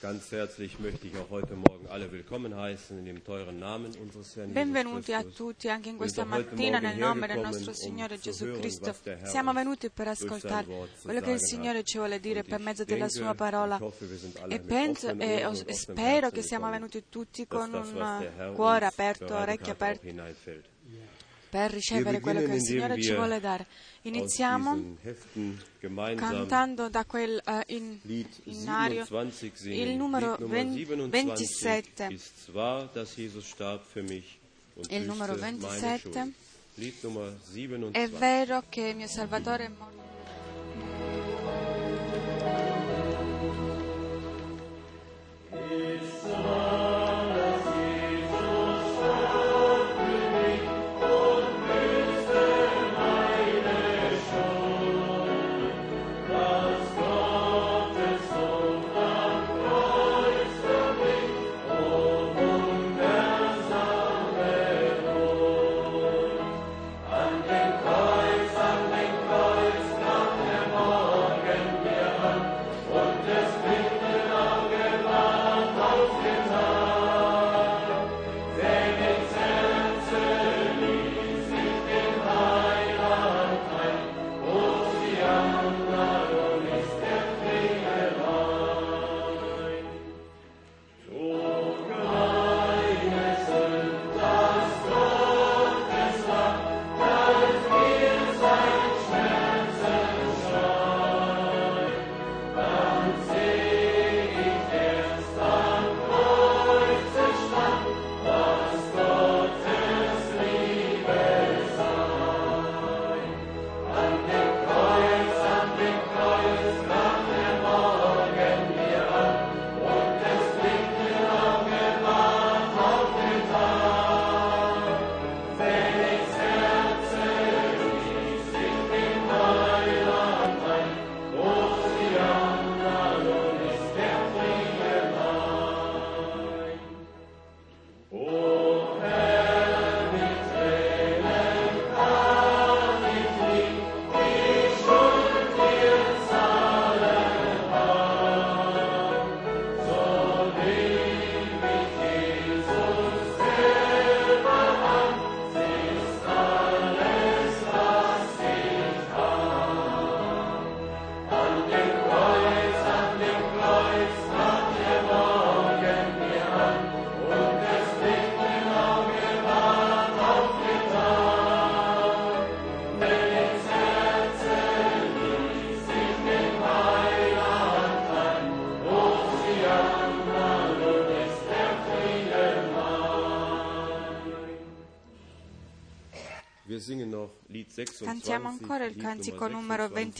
Ganz herzlich möchte ich auch heute Morgen alle willkommen heißen in dem teuren Namen unseres Herrn Benvenuti a tutti anche in questa mattina nel nome del nostro um Signore Gesù Cristo. Siamo venuti per ascoltare quello che il Signore ci vuole dire per mezzo della sua parola. E penso e, e spero che siamo venuti tutti con un cuore aperto, orecchie aperte. Per ricevere quello che il Signore ci vuole dare. Iniziamo cantando da quel eh, in, inario 27 singen. il numero Lied Nummer 27 27 ist wahr, dass Jesus starb für mich und Il numero büßte meine 27 Schuld. Lied Nummer È 27. vero che il mio Salvatore è morto.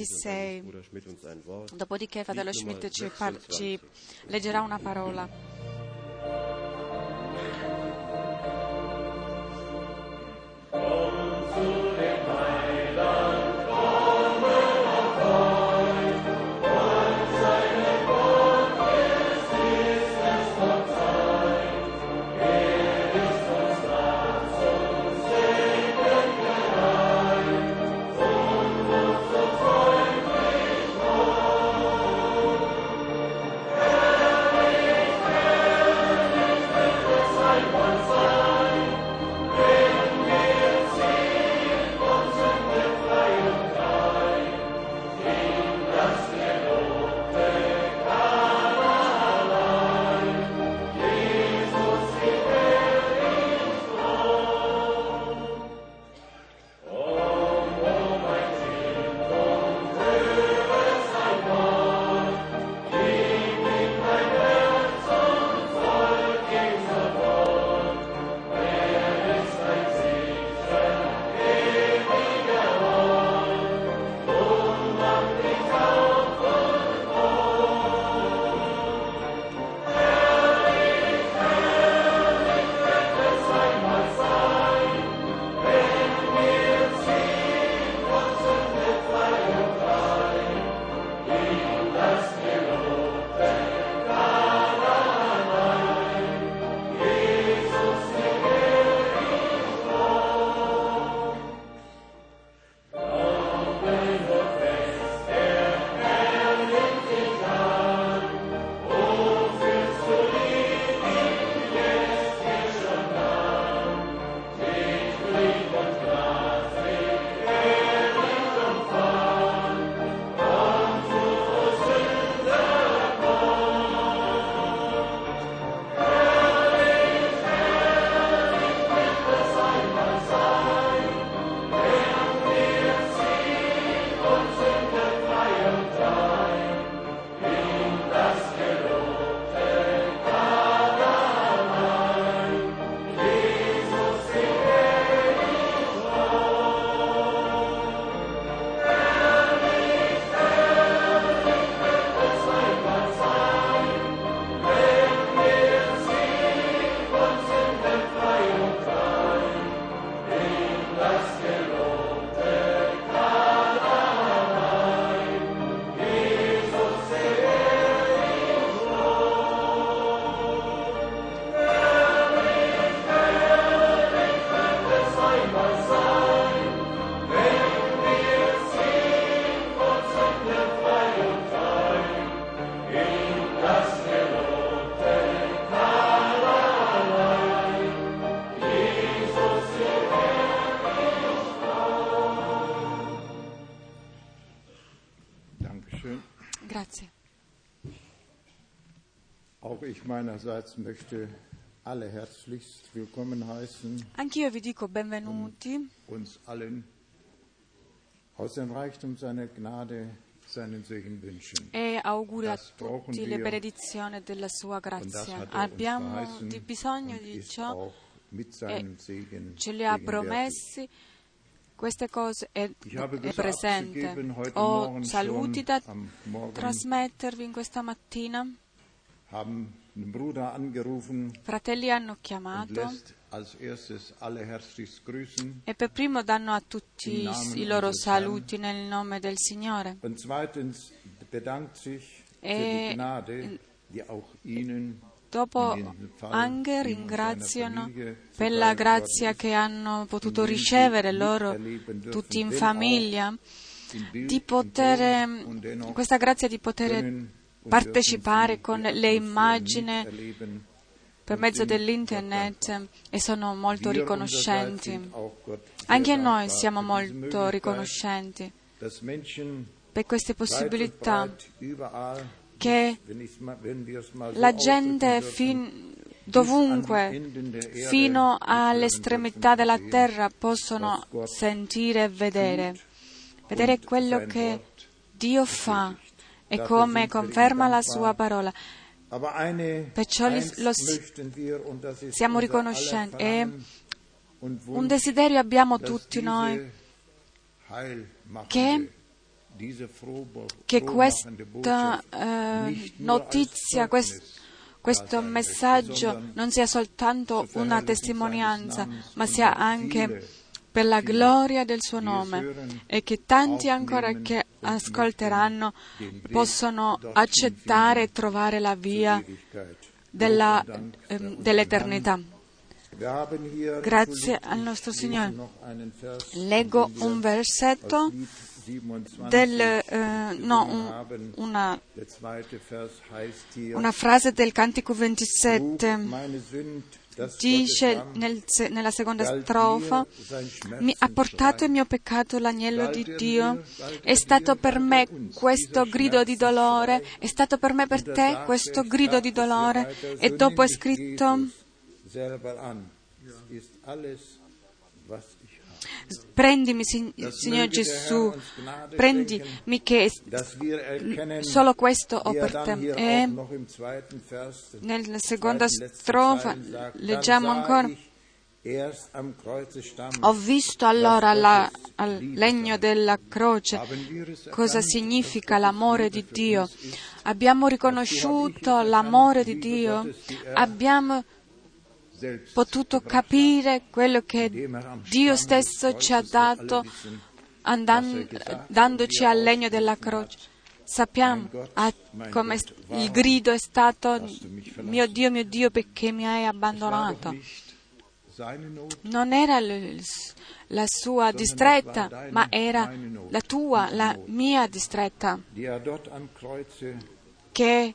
26. Dopodiché fratello Schmidt ci, par- ci leggerà una parola. Meinerseits möchte alle herzlichst willkommen heißen, Anch'io vi dico benvenuti uns allen aus dem Reichtum seiner Gnade seinen Segen wünschen. e auguri a tutti le benedizioni della sua grazia. er uns Abbiamo di bisogno di ciò auch mit seinem Segen ce li ha promessi. Queste cose è, è presente. Ho saluti da trasmettervi in questa mattina. haben Fratelli hanno chiamato e per primo danno a tutti i loro saluti nel nome del Signore. E Dopo anche ringraziano per la grazia che hanno potuto ricevere loro tutti in famiglia, di poter, questa grazia di poter partecipare con le immagini per mezzo dell'internet Gott e sono molto riconoscenti. Anche noi siamo molto riconoscenti per queste possibilità che la gente fin- dovunque, fino all'estremità della terra, possono sentire e vedere, vedere quello che Dio fa e come conferma la sua parola. Perciò lo siamo riconoscenti e und un desiderio abbiamo tutti noi, che- che questa eh, notizia, quest- questo messaggio non sia soltanto una testimonianza, ma sia anche per la gloria del suo nome e che tanti ancora che ascolteranno possono accettare e trovare la via della- unserem dell'eternità. Grazie al nostro Signore. Leggo un versetto aus Lied 27 del, eh, no, un- una, una frase del Cantico Trug 27 meine Sünd, das dice nel nella seconda strofa mi ha portato il mio peccato l'agnello di Dio, è stato per me questo grido di dolore, è stato per me per te questo grido di dolore. e dopo è scritto prendimi Sig- Signore Gesù, prendimi che solo questo ho er per te. E Vers, nella seconda strofa leggiamo ancora. Ho visto allora la- al legno della croce cosa significa l'amore di Dio. ist? Abbiamo riconosciuto l'amore di Dio, abbiamo Selbst potuto capire quello che Dio stesso ci ha dato wissen, andan- dandoci al legno della croce. Sappiamo ah, come il grido è stato mio Dio, mio Dio, perché mi hai abbandonato. Non era la sua distretta, ma era la tua, la mia distretta, che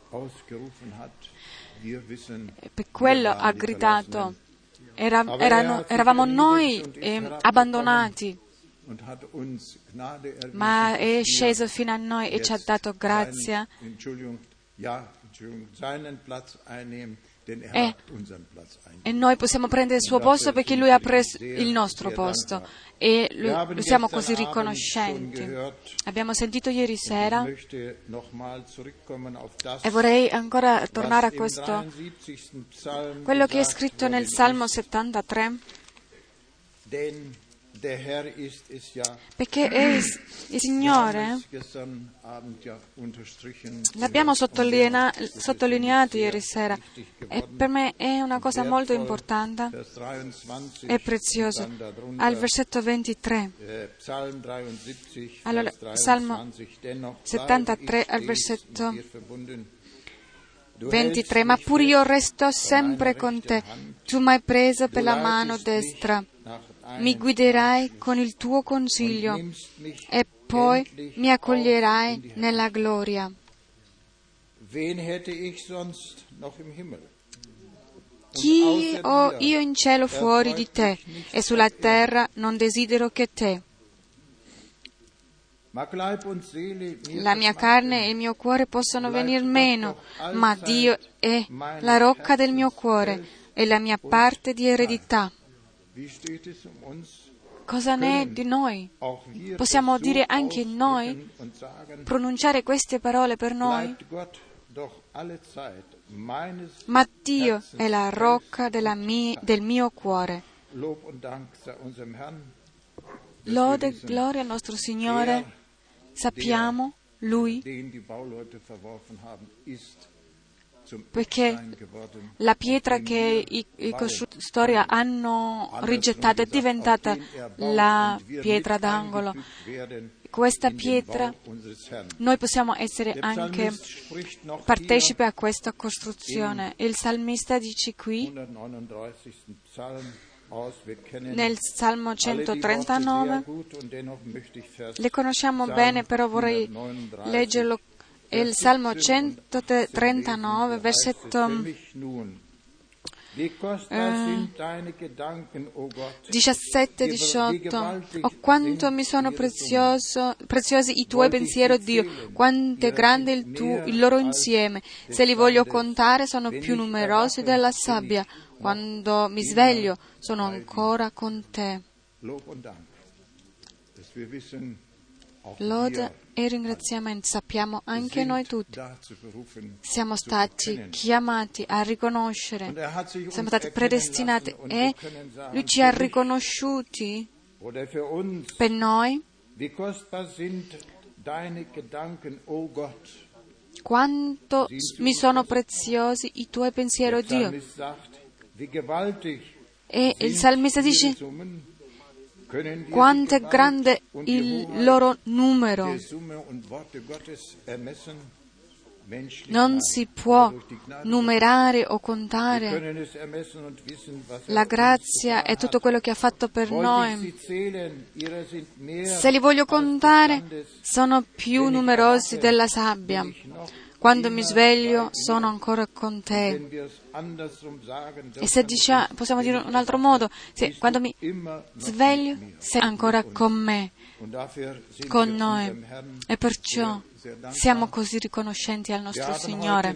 per quello ha gridato. Era- erano- eravamo noi eh, abbandonati, ma è sceso fino a noi e ci ha dato grazia. Denn er Eh. E noi possiamo prendere il suo posto perché lui ha preso il nostro posto e Wir lu- haben lo siamo così riconoscenti. Abbiamo sentito ieri sera e vorrei ancora tornare a questo, 73. Psalm quello che è scritto nel Salmo ist. 73, Perché è il Signore L'abbiamo sottolineato ieri sera. e per me è una cosa molto importante. Vers 23, e preziosa. Al versetto 23, äh, Psalm 73, Allora, Salmo 23, dennoch bleibe 73 ich al versetto mit dir verbunden. Du 23, hältst ma pur io resto sempre con te. Tu mi hai preso per la mano destra, mi guiderai con il tuo consiglio e poi mi accoglierai nella gloria. Chi ho io in cielo fuori di te e sulla terra non desidero che te. La mia carne e il mio cuore possono venire meno, ma Dio è la rocca del mio cuore e la mia parte di eredità. Cosa ne è di noi? Possiamo dire anche noi, pronunciare queste parole per noi? Ma Dio è la rocca mia, del mio cuore. Lode e gloria al nostro Signore. Sappiamo, Lui, perché la pietra che i, i costruttori hanno rigettato è diventata la pietra d'angolo. Questa pietra, noi possiamo essere anche partecipi a questa costruzione. Il salmista dice qui, nel Salmo 139, le conosciamo bene, però vorrei leggerlo il Salmo 139, versetto eh, 17 18 oh quanto mi sono prezioso, preziosi i tuoi pensieri, oh Dio, quanto è grande il, tuo, il loro insieme. Se li voglio contare, sono più numerosi della sabbia. Quando mi sveglio, sono ancora con te. Lode e ringraziamento sappiamo anche noi tutti. Siamo stati chiamati a riconoscere, siamo stati predestinati e Lui ci ha riconosciuti per noi. Quanto mi sono preziosi i tuoi pensieri, Dio. E il salmista dice, quanto è grande il loro numero. Non si può numerare o contare la grazia e tutto quello che ha fatto per noi. Se li voglio contare, sono più numerosi della sabbia. Quando mi sveglio sono ancora con te. E se diciamo, possiamo dire in un altro modo, se quando mi sveglio sei ancora con me, con noi. E perciò siamo così riconoscenti al nostro Signore.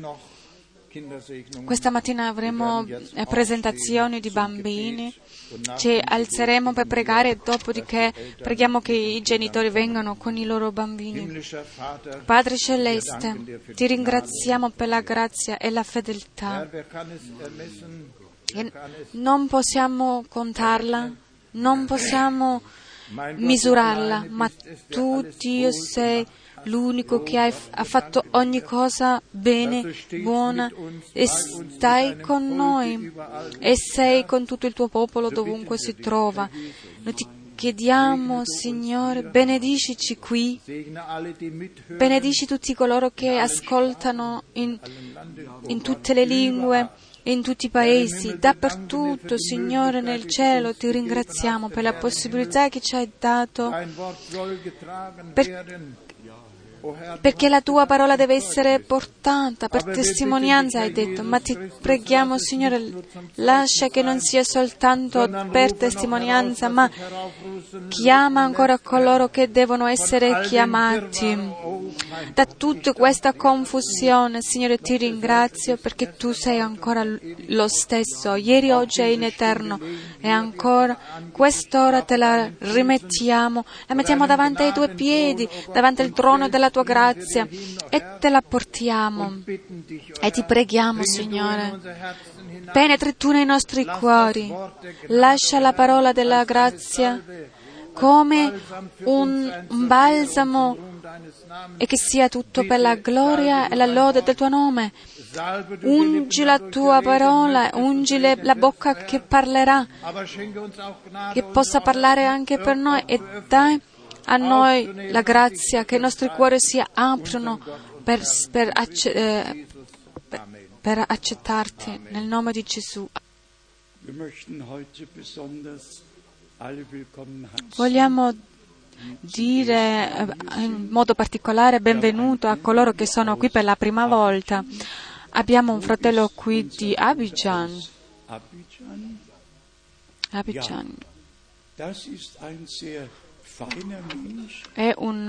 Questa mattina avremo eh, presentazioni di bambini, ci alzeremo per pregare e dopodiché preghiamo che i genitori vengano con i loro bambini. Padre Celeste, ti ringraziamo per la grazia e la fedeltà. E non possiamo contarla, non possiamo misurarla, ma tu, Dio, sei l'unico che ha fatto ogni cosa bene, buona e stai con noi e sei con tutto il tuo popolo dovunque si trova. Noi ti chiediamo, Signore, benedicici qui, benedici tutti coloro che ascoltano in, in tutte le lingue in tutti i paesi, dappertutto, Signore, nel cielo, ti ringraziamo per la possibilità che ci hai dato per perché la tua parola deve essere portata per testimonianza, hai detto, ma ti preghiamo, Signore, lascia che non sia soltanto per testimonianza, ma chiama ancora coloro che devono essere chiamati. Da tutta questa confusione, Signore, ti ringrazio perché tu sei ancora lo stesso, ieri, oggi e in eterno, e ancora quest'ora te la rimettiamo, la mettiamo davanti ai tuoi piedi, davanti al trono della tua tua grazia e te la portiamo. E ti preghiamo, Signore, penetri tu nei nostri cuori, lascia la parola della grazia come un, balsamo e che sia tutto per la gloria e la lode del tuo nome. Ungi la tua parola, ungi la bocca che parlerà, che possa parlare anche per noi e dai a noi la grazia, che i nostri cuori si aprono per, per, eh, per accettarti nel nome di Gesù. Vogliamo dire eh, in modo particolare benvenuto a coloro che sono qui per la prima volta. Abbiamo un fratello qui di Abidjan. Abidjan. È un,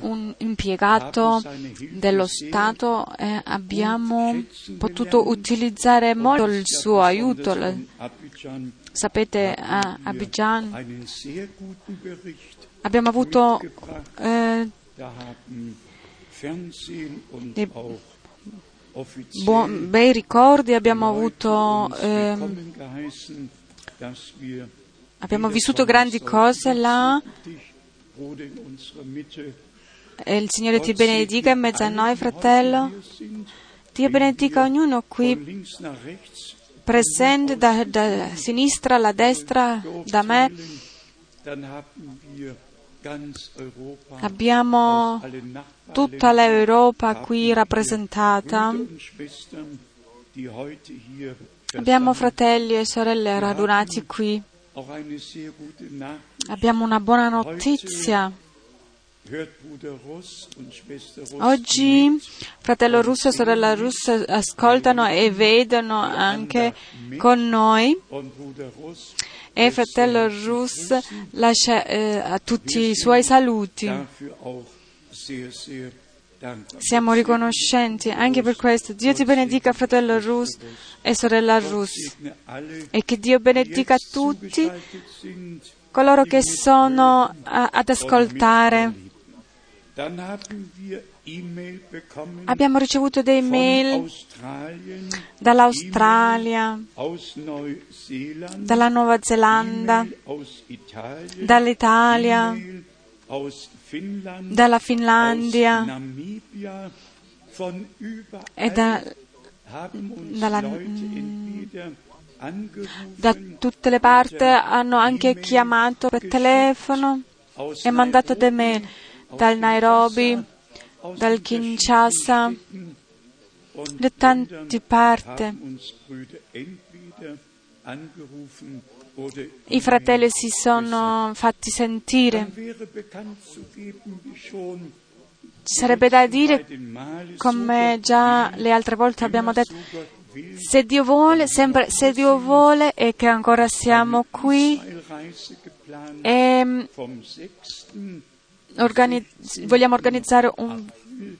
un impiegato dello Stato e abbiamo potuto utilizzare molto il suo aiuto. Sapete, a Abidjan abbiamo avuto eh, dei buon, bei ricordi, abbiamo avuto eh, abbiamo vissuto grandi cose là il Signore ti benedica in mezzo a noi, fratello. Dio benedica ognuno qui presente da, da sinistra alla destra, da me. Abbiamo tutta l'Europa qui rappresentata. Abbiamo fratelli e sorelle radunati qui. Abbiamo una buona notizia. Oggi fratello russo e sorella russa ascoltano e vedono anche con noi e fratello russo lascia eh, a tutti i suoi saluti. Siamo riconoscenti anche per questo. Dio ti benedica, fratello Rus e sorella Rus. E che Dio benedica tutti coloro che sono ad ascoltare. Abbiamo ricevuto dei mail dall'Australia, dalla Nuova Zelanda, dall'Italia, dalla Finlandia e da, dalla, da tutte le parti hanno anche chiamato per telefono e mandato delle mail dal Nairobi, dal Kinshasa, da tante parti. I fratelli si sono fatti sentire. Ci sarebbe da dire, come già le altre volte abbiamo detto, se Dio vuole, sempre, se Dio vuole e che ancora siamo qui e organizz- vogliamo organizzare un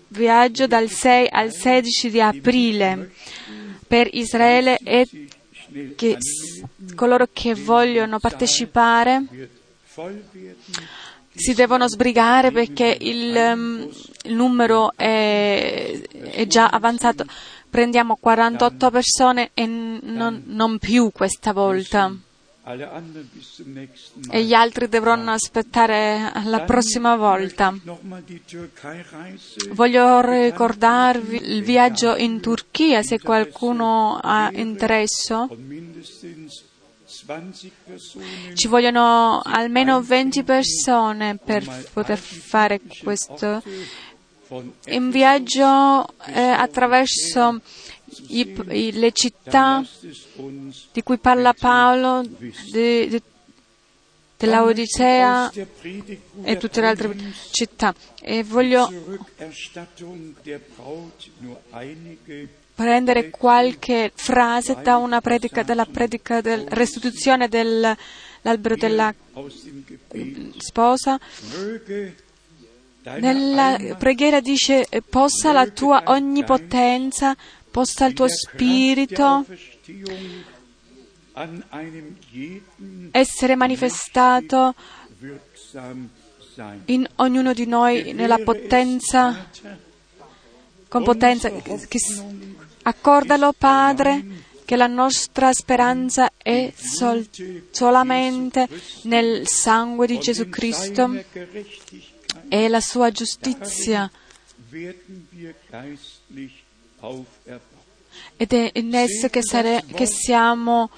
viaggio dal 6 al 16 di aprile per Israele e che coloro che vogliono partecipare si devono sbrigare perché il, um, il numero è, è, già avanzato. Prendiamo 48 persone e non, non più questa volta e gli altri dovranno aspettare la prossima volta. Voglio ricordarvi il viaggio in Turchia se qualcuno ha interesse. Ci vogliono almeno 20 persone per poter fare questo. Un viaggio eh, attraverso le città di cui parla Paolo, di, di, dell'Odissea e tutte le altre città. E voglio prendere qualche frase da una predica, dalla predica della restituzione dell'albero della sposa. Nella preghiera dice, possa la tua onnipotenza possa il tuo spirito essere manifestato in ognuno di noi nella potenza, con potenza. Accordalo, Padre, che la nostra speranza è sol, solamente nel sangue di Gesù Cristo e la sua giustizia ed è in esso che, sare- che siamo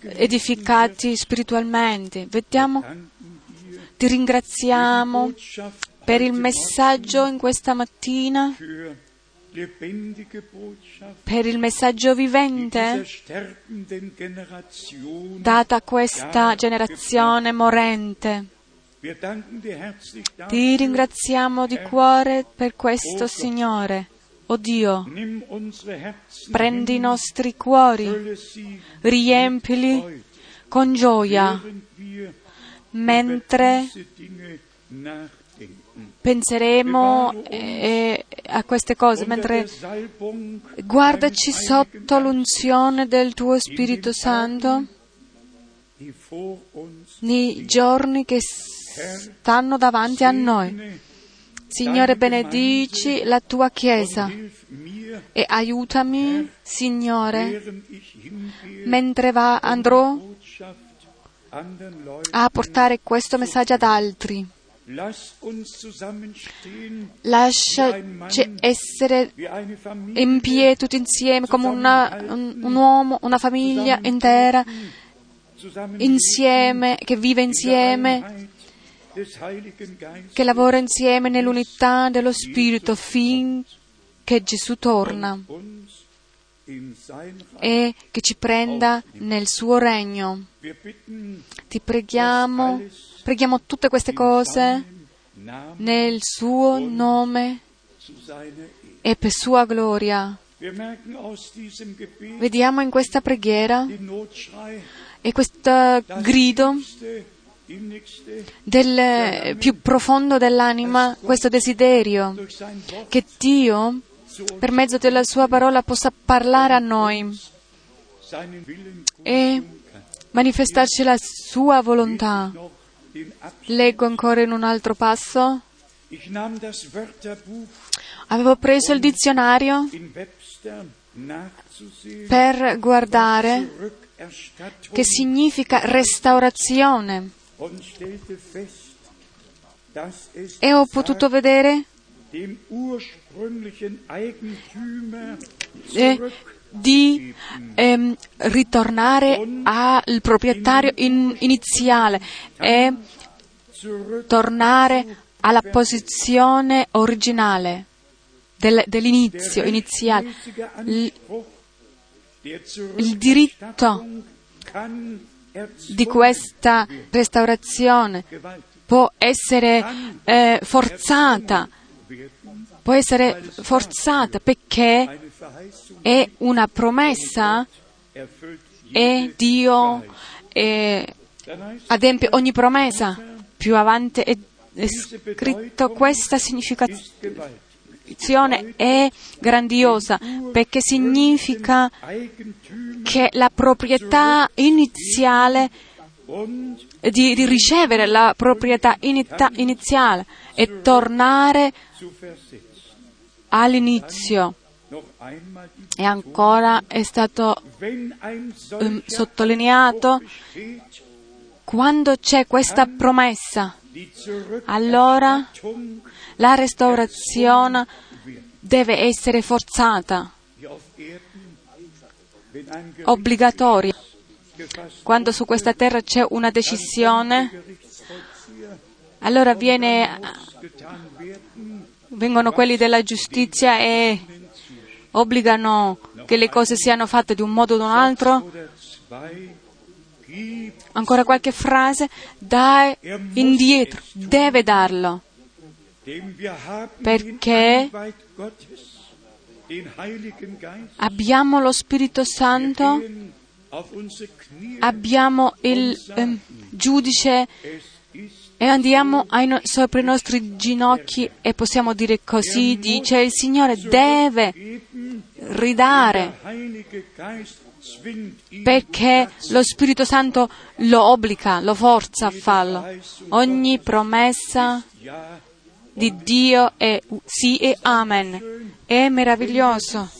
edificati spiritualmente. Vediamo, ti ringraziamo per il messaggio in questa mattina, per il messaggio vivente data a questa generazione morente. Ti ringraziamo di cuore per questo, Signore. O Dio, prendi i nostri cuori, riempili con gioia. Mentre penseremo eh, a queste cose, mentre guardaci sotto l'unzione del tuo Spirito Santo nei giorni che stanno davanti a noi. Signore, benedici la tua Chiesa e aiutami, Signore, mentre va, andrò a portare questo messaggio ad altri. Lasciaci essere in piedi tutti insieme come una, un, un uomo, una famiglia intera, insieme, che vive insieme, che lavora insieme nell'unità dello Spirito finché Gesù torna e che ci prenda nel suo regno. Ti preghiamo, preghiamo tutte queste cose nel suo nome e per sua gloria. Vediamo in questa preghiera e questo grido del più profondo dell'anima, questo desiderio che Dio per mezzo della sua parola possa parlare a noi e manifestarci la sua volontà. Leggo ancora in un altro passo. Avevo preso il dizionario per guardare che significa restaurazione e ho potuto vedere eh, di ehm, ritornare al proprietario in, iniziale e tornare alla posizione originale del, dell'inizio, iniziale. Il, il diritto di questa restaurazione può essere eh, forzata, può essere forzata perché è una promessa e Dio eh, adempie ogni promessa. Più avanti è, scritto questa significazione è grandiosa perché significa che la proprietà iniziale di, di ricevere la proprietà iniziale e tornare all'inizio. E ancora è stato um, sottolineato quando c'è questa promessa, allora la restaurazione deve essere forzata, obbligatoria. Quando su questa terra c'è una decisione, allora viene, vengono quelli della giustizia e obbligano che le cose siano fatte di un modo o di un altro. Ancora qualche frase? Dai indietro, deve darlo. Perché abbiamo lo Spirito Santo, abbiamo il eh, giudice e andiamo no- sopra i nostri ginocchi e possiamo dire così, dice il Signore deve ridare perché lo Spirito Santo lo obbliga, lo forza a farlo. Ogni promessa di Dio è sì e amen. È meraviglioso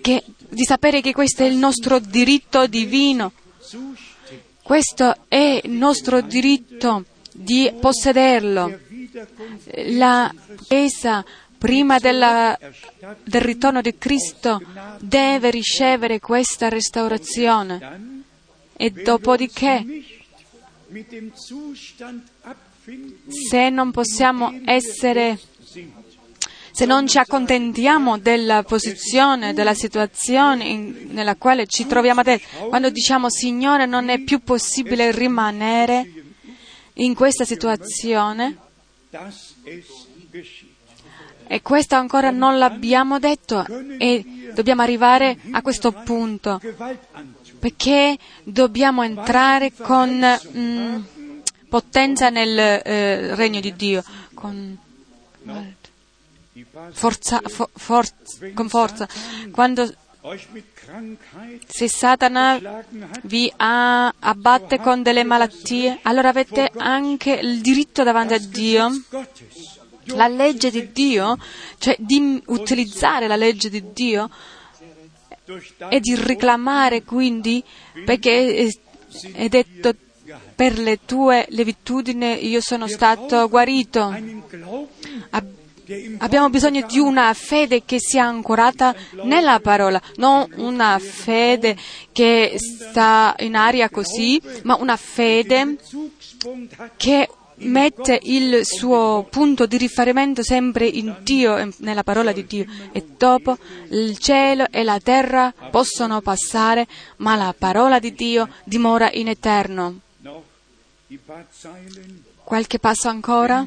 che, di sapere che questo è il nostro diritto divino. Questo è il nostro diritto di possederlo. La Chiesa prima della, del ritorno di Cristo deve ricevere questa restaurazione. E dopodiché se non possiamo essere se non ci accontentiamo della posizione, della situazione in, nella quale ci troviamo adesso, quando diciamo Signore non è più possibile rimanere in questa situazione, E questo ancora non l'abbiamo detto e dobbiamo arrivare a questo punto perché dobbiamo entrare con mm, potenza nel eh, regno di Dio, con forza, for, for, con forza. Quando se Satana vi abbatte con delle malattie, allora avete anche il diritto davanti a Dio, la legge di Dio, cioè di utilizzare la legge di Dio e di reclamare quindi, perché è detto per le tue levitudini io sono stato guarito. Abbiamo bisogno di una fede che sia ancorata nella parola, non una fede che sta in aria così, ma una fede che mette il suo punto di riferimento sempre in Dio, nella parola di Dio. E dopo il cielo e la terra possono passare, ma la parola di Dio dimora in eterno. Qualche passo ancora?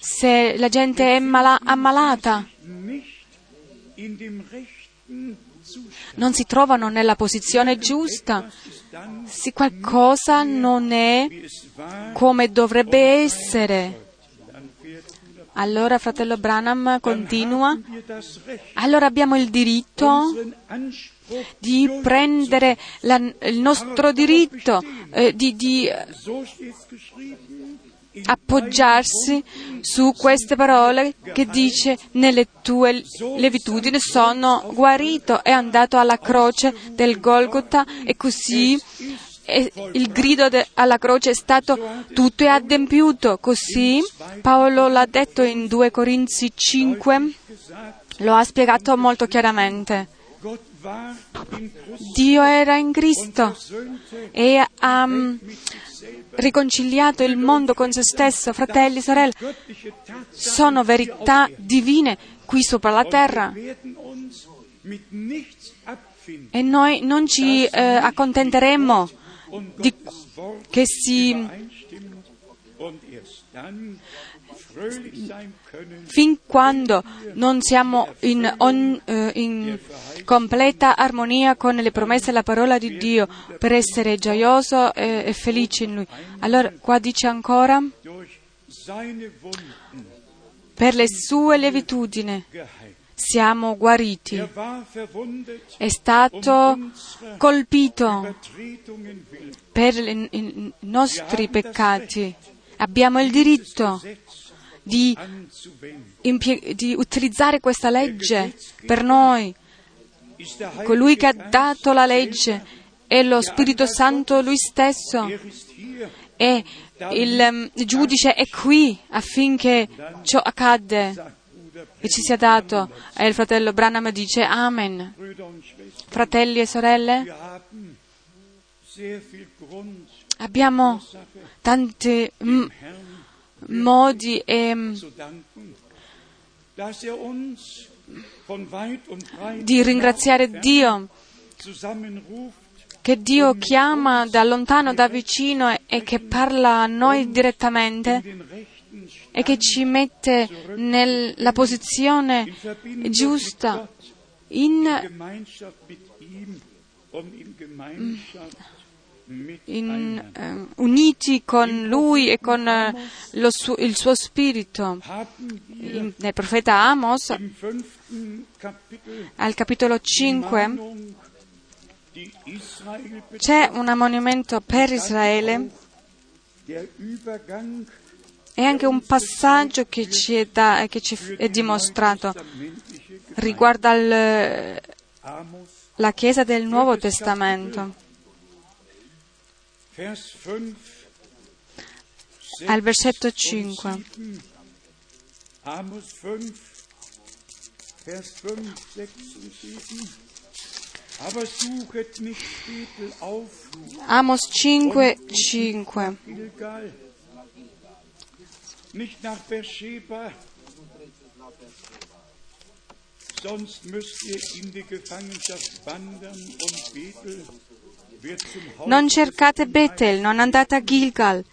Se la gente è mala- ammalata, non si trovano nella posizione giusta, se qualcosa non è come dovrebbe essere. Allora, fratello Branham continua, allora abbiamo il diritto di prendere la, il nostro diritto, eh, di, di appoggiarsi su queste parole che dice nelle tue levitudini sono guarito, è andato alla croce del Golgotha e così il grido de, alla croce è stato tutto è adempiuto. Così Paolo l'ha detto in 2 Corinzi 5, lo ha spiegato molto chiaramente. Dio era in Cristo e ha um, riconciliato il mondo con se stesso, fratelli, sorelle, sono verità divine qui sopra la terra. E noi non ci eh, accontenteremo di, che si fin quando non siamo in, on, uh, in, completa armonia con le promesse e la parola di Dio per essere gioioso e, e felice in Lui. Allora qua dice ancora, per le sue levitudini siamo guariti. È stato colpito per i nostri peccati. Abbiamo il diritto di, impie- di utilizzare questa legge per noi. Colui che ha dato la legge è lo Spirito Santo lui stesso e il um, giudice è qui affinché ciò accade che ci sia dato. E il fratello Branham dice Amen. Fratelli e sorelle, abbiamo tanti m- modi e, di ringraziare Dio, che Dio chiama da lontano, da vicino e che parla a noi direttamente e che ci mette nella posizione giusta in, in, uh, uniti con Lui e con uh, su, il suo spirito. In, nel profeta Amos, al capitolo 5, c'è un ammonimento per Israele. è anche un passaggio che ci è, da, che ci è dimostrato. riguardo al, la Chiesa del Nuovo Testamento. Al versetto 5. Amos 5, 5 nicht nach Beersheba, sonst müsst ihr in die Gefangenschaft wandern und Haus Non cercate Bethel, non andate a Gilgal,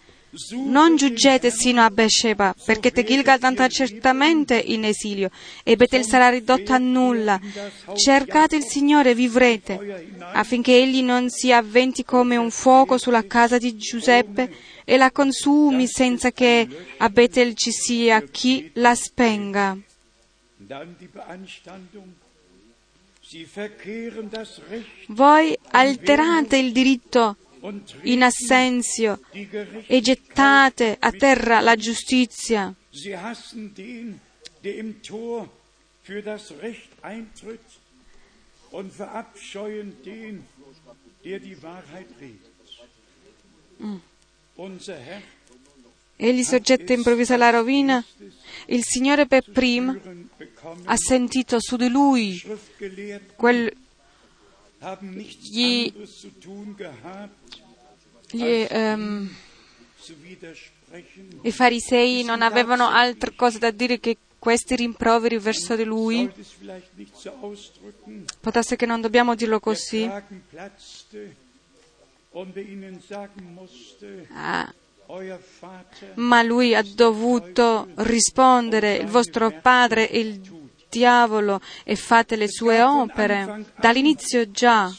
non giungete sino a Beersheba, perché Tegilgal andrà certamente in esilio e Betel sarà ridotto a nulla. Cercate il Signore e vivrete, affinché egli non si avventi come un fuoco sulla casa di Giuseppe e la consumi senza che a Betel ci sia chi la spenga. Voi alterate il diritto in assenzio e gettate a terra la giustizia. Mm. Egli soggetta improvvisa la rovina. Il Signore per prima ha sentito su di lui quel, gli, gli, um, I farisei non avevano altra cosa da dire che questi rimproveri verso di lui. Potesse che non dobbiamo dirlo così. Ah, ma lui ha dovuto rispondere, il vostro padre è il diavolo e fate le sue opere. Dall'inizio già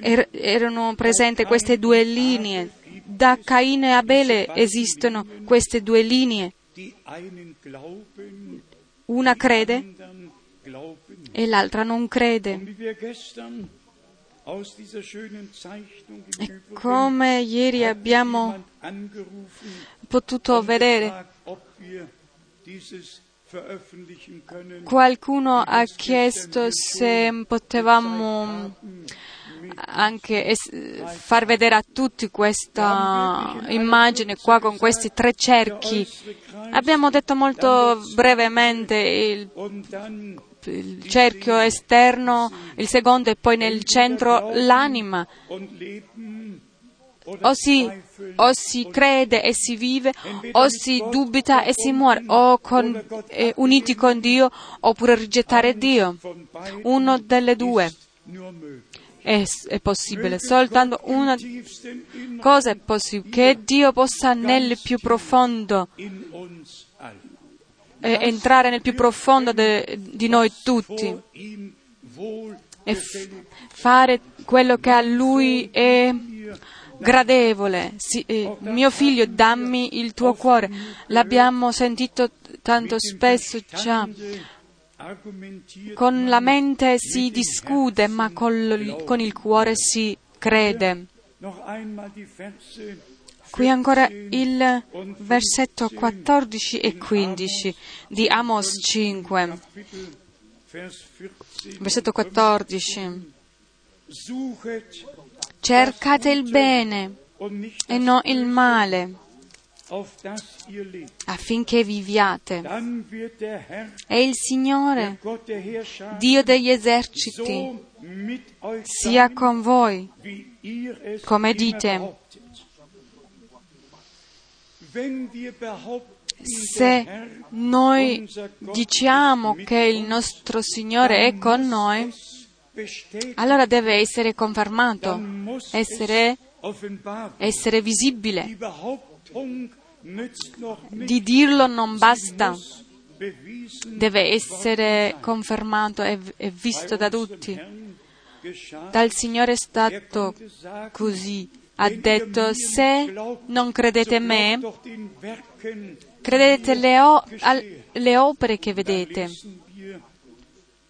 er- erano presenti queste due linee. Da Caino e Abele esistono queste due linee. Una crede e l'altra non crede. Come ieri abbiamo potuto vedere, qualcuno ha chiesto se potevamo anche far vedere a tutti questa immagine qua con questi tre cerchi. Abbiamo detto molto brevemente il il cerchio esterno, il secondo e poi nel centro l'anima. O si, o si crede e si vive, o si dubita e si muore, o con, eh, uniti con Dio, oppure rigettare Dio. Uno delle due è, è possibile, soltanto una cosa è possibile, che Dio possa nel più profondo entrare nel più profondo de, di noi tutti e f- fare quello che a Lui è gradevole. Sì, eh, mio figlio, dammi il tuo cuore. L'abbiamo sentito tanto spesso già. Con la mente si discute, ma con, con il cuore si crede. Qui ancora il versetto 14 e 15 di Amos 5. Versetto 14. Cercate il bene e non il male affinché viviate. E il Signore, Dio degli eserciti, sia con voi, come dite. Se noi diciamo che il nostro Signore è con noi, allora deve essere confermato, essere, essere visibile. Di dirlo non basta, deve essere confermato e, e visto da tutti. Dal Signore è stato così ha detto, se non credete me, credete le, o- alle opere che vedete.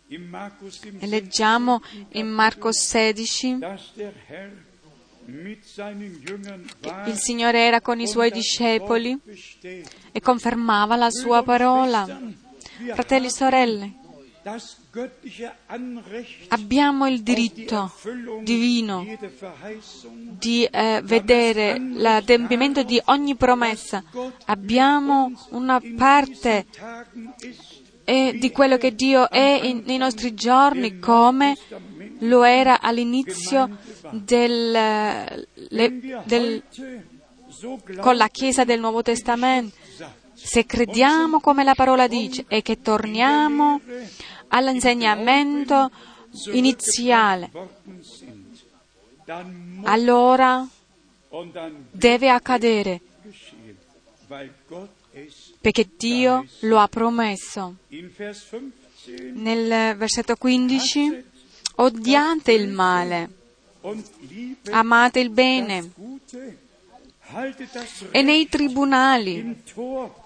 E leggiamo in Marco 16, il Signore era con i suoi discepoli e confermava la sua parola. Fratelli e sorelle, Abbiamo il diritto divino di eh, vedere l'adempimento di ogni promessa. Abbiamo una parte eh, di quello che Dio è in, nei nostri giorni come lo era all'inizio del, le, del, con la Chiesa del Nuovo Testamento. Se crediamo come la parola dice e che torniamo all'insegnamento iniziale. Allora deve accadere perché Dio lo ha promesso. Nel versetto 15, odiate il male, amate il bene e nei tribunali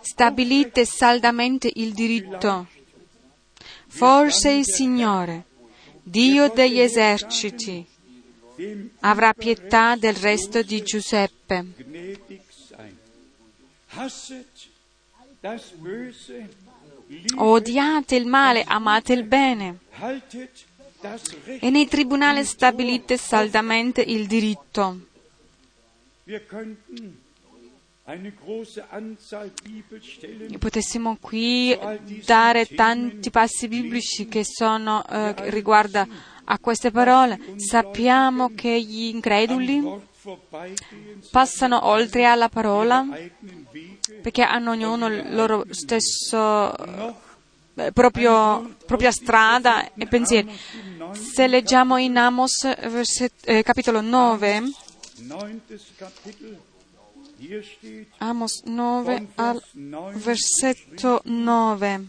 stabilite saldamente il diritto. Forse il Signore, Dio degli eserciti, avrà pietà del resto di Giuseppe. Odiate il male, amate il bene. E nei tribunali stabilite saldamente il diritto. Potessimo qui dare tanti passi biblici che sono eh, riguarda a queste parole. Sappiamo che gli increduli passano oltre alla parola perché hanno ognuno il loro stesso eh, proprio, propria strada e pensieri. Se leggiamo in Amos verset, eh, capitolo 9, Amos 9 al versetto 9.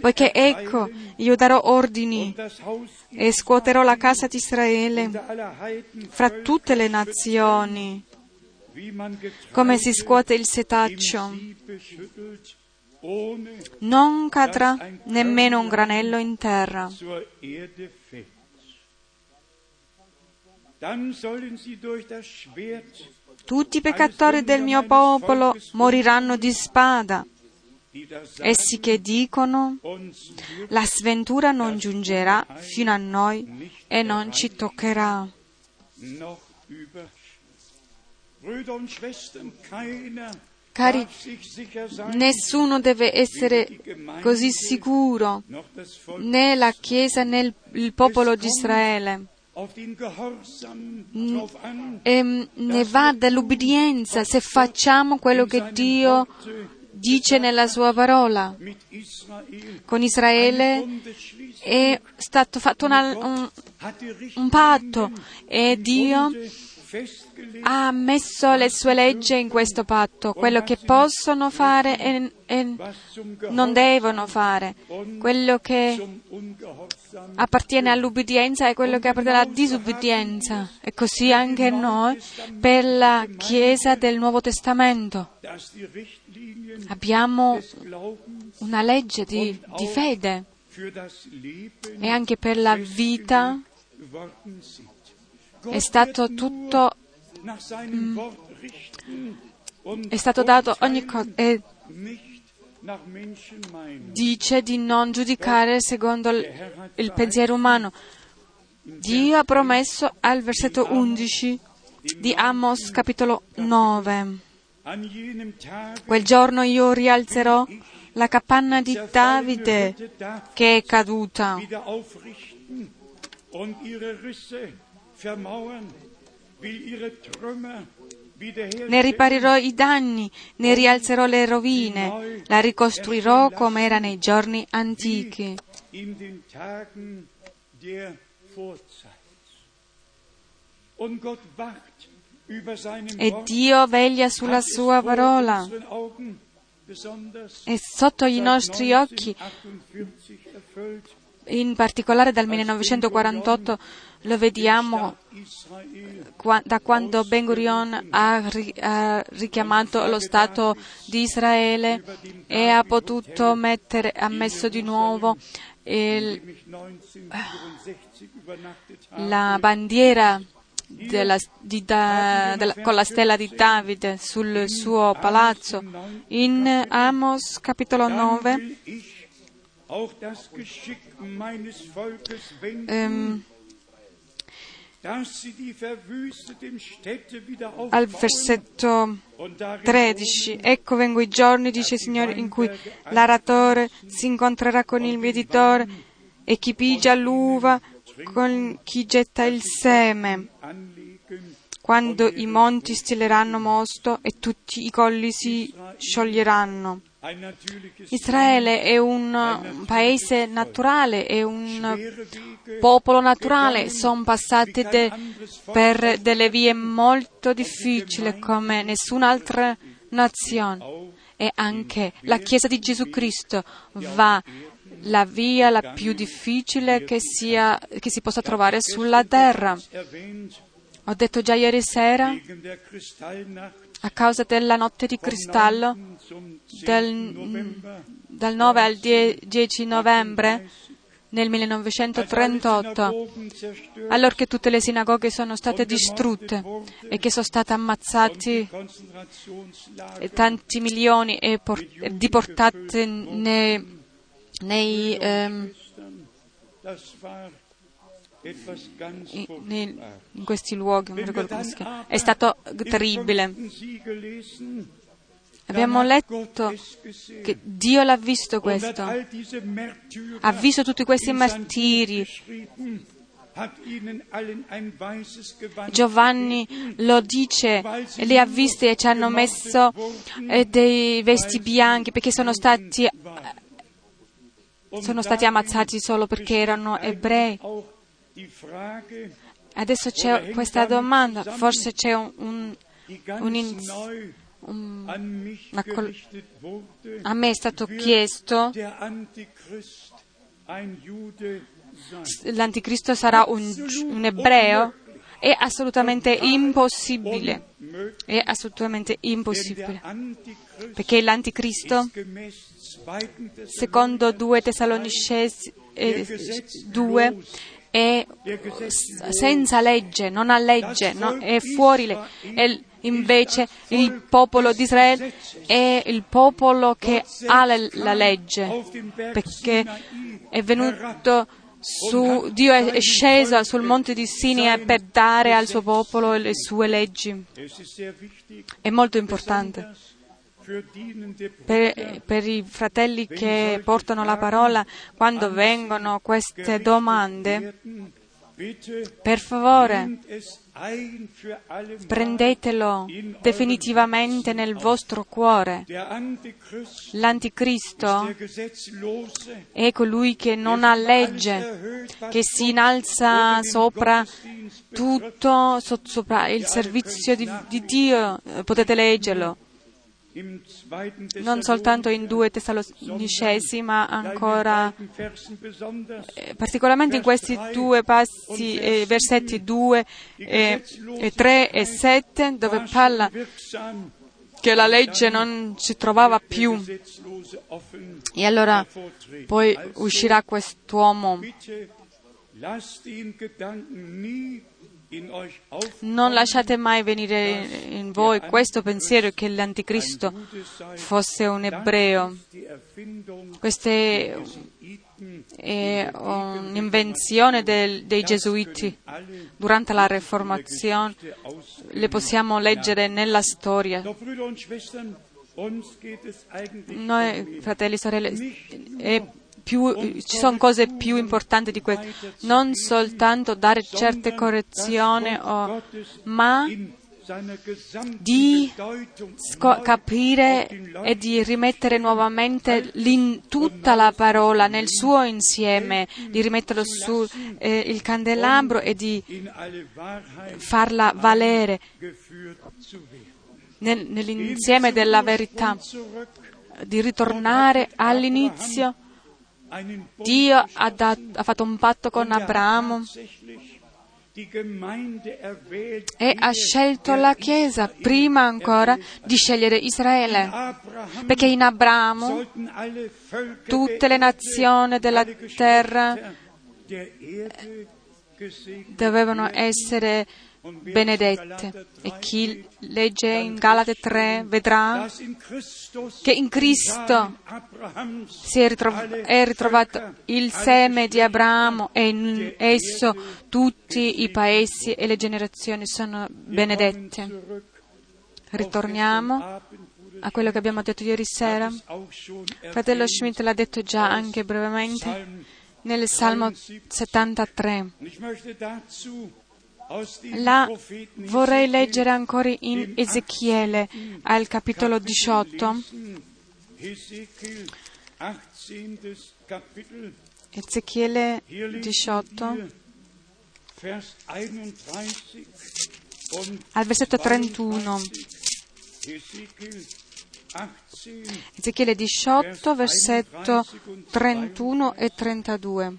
Poiché ecco, io darò ordini e scuoterò la casa di Israele fra tutte le nazioni, come si scuote il setaccio. Non cadrà nemmeno un granello in terra. Tutti i peccatori del mio popolo moriranno di spada. Essi che dicono, la sventura non giungerà fino a noi e non ci toccherà. Cari, nessuno deve essere così sicuro, né la Chiesa né il popolo di Israele. E ne va dell'ubbidienza se facciamo quello che Dio dice nella sua parola. Con Israele è stato fatto una, un, un patto e Dio ha messo le sue leggi in questo patto, quello che possono fare e, e, non devono fare, quello che appartiene all'ubbidienza e quello che appartiene alla disubbidienza. E così anche noi per la Chiesa del Nuovo Testamento. Abbiamo una legge di, di fede e anche per la vita è stato tutto mm, è stato dato ogni cosa e dice di non giudicare secondo il, il pensiero umano. Dio ha promesso al versetto 11 di Amos capitolo 9. Quel giorno io rialzerò la capanna di Davide che è caduta ne riparerò i danni, ne rialzerò le rovine, la ricostruirò come era nei giorni antichi. E Dio veglia sulla sua parola. E sotto i nostri occhi, in particolare dal 1948, lo vediamo da quando Ben Gurion ha, richiamato lo Stato di Israele e ha potuto mettere, ha messo di nuovo il, la bandiera della, di, da, della, con la stella di Davide sul suo palazzo. In Amos capitolo 9 um, al versetto 13. Ecco vengo i giorni, dice il Signore, in cui l'aratore si incontrerà con il mietitore e chi pigia l'uva con chi getta il seme. Quando i monti stilleranno mosto e tutti i colli si scioglieranno. Israele è un paese naturale, è un popolo naturale, sono passati de, per delle vie molto difficili come nessun'altra nazione. e anche la Chiesa di Gesù Cristo va la via la più difficile che, sia, che si possa trovare sulla terra. Ho detto già ieri sera, a causa della notte di cristallo, del, dal 9 al 10 novembre nel 1938, allorché tutte le sinagoghe sono state distrutte e che sono stati ammazzati tanti milioni e deportati nei, nei ehm, in, in, questi luoghi, non ricordo come si chiama. È stato terribile. Abbiamo letto che Dio l'ha visto questo, ha visto tutti questi martiri. Giovanni lo dice, li ha visti e ci hanno messo eh, dei vesti bianchi perché sono stati, sono stati ammazzati solo perché erano ebrei. Adesso c'è questa domanda, forse c'è un, un, un, un col- a me è stato chiesto l'anticristo sarà un, un ebreo? È assolutamente impossibile. È assolutamente impossibile. Perché l'anticristo, secondo 2 Tessalonicesi 2, eh, è senza legge, non ha legge, no? è fuori legge. Invece il popolo di Israele è il popolo che ha la legge, perché è venuto su, Dio è sceso sul monte di Sinia per dare al suo popolo le sue leggi. È molto importante. Per, per, i fratelli che portano la parola, quando vengono queste domande, per favore, prendetelo definitivamente nel vostro cuore. L'anticristo è colui che non ha legge, che si innalza sopra tutto, sopra il servizio di, di Dio. Potete leggerlo non soltanto in due Tessalonicesi, ma ancora eh, particolarmente in questi due passi, eh, versetti 2, eh, 3 e 7, dove parla che la legge non si trovava più. E allora poi uscirà quest'uomo non lasciate mai venire in voi questo pensiero che l'anticristo fosse un ebreo. Questa è un'invenzione dei gesuiti durante la Reformazione. Le possiamo leggere nella storia. Noi, fratelli e sorelle, è più, ci sono cose più importanti di questo, non soltanto dare certe correzioni, o, ma di sco- capire e di rimettere nuovamente tutta la parola nel suo insieme, di rimetterlo sul eh, candelabro e di farla valere. nel, nell'insieme della verità, di ritornare all'inizio Dio ha, dat, ha fatto un patto con Abramo e ha scelto la Chiesa prima ancora di scegliere Israele, perché in Abramo tutte le nazioni della terra dovevano essere benedette. E chi legge in Galate 3 vedrà che in Cristo è, ritrov- è ritrovato il seme di Abramo e in esso tutti i paesi e le generazioni sono benedette. Ritorniamo a quello che abbiamo detto ieri sera. Fratello Schmidt l'ha detto già anche brevemente nel Salmo 73. La vorrei leggere ancora in Ezechiele al capitolo 18, Ezechiele 18, al versetto 31. Ezechiele 18, versetto 31 e 32.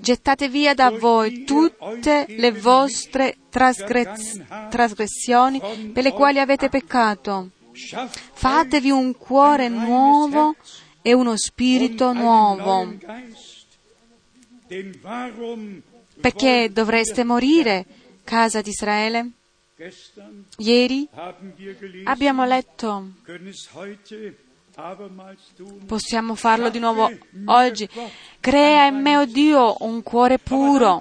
Gettate via da voi tutte le vostre trasgressioni per le quali avete peccato. Fatevi un cuore nuovo e uno spirito nuovo. Perché dovreste morire, casa di Israele? Ieri abbiamo letto Possiamo farlo di nuovo oggi. Crea in me, oh Dio, un cuore puro.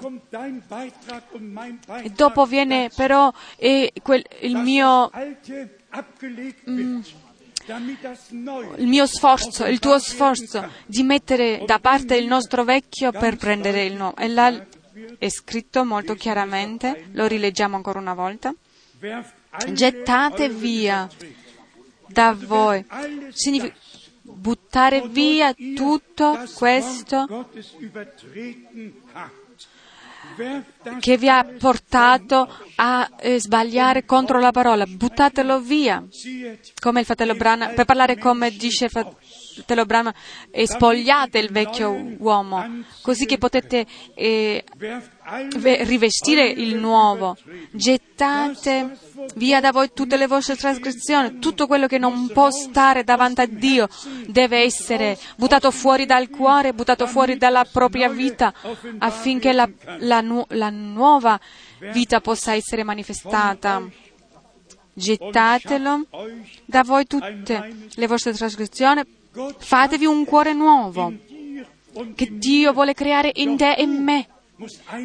E dopo viene però il mio... Mm, il mio sforzo, il tuo sforzo di mettere da parte il nostro vecchio per prendere il nuovo. E là è scritto molto chiaramente, lo rileggiamo ancora una volta. Gettate via da voi. Significa buttare via tutto questo che vi ha portato a eh, sbagliare contro la parola. Buttatelo via. Come il fratello Brana, per parlare come dice il fratello Brana, e spogliate il vecchio uomo, così che potete eh, rivestire il nuovo. Gettate via da voi tutte le vostre trasgressioni, tutto quello che non può stare davanti a Dio deve essere buttato fuori dal cuore, buttato fuori dalla propria vita, affinché la, la, nu- la nuova vita possa essere manifestata. Gettatelo da voi tutte le vostre trasgressioni, fatevi un cuore nuovo che Dio vuole creare in te e in me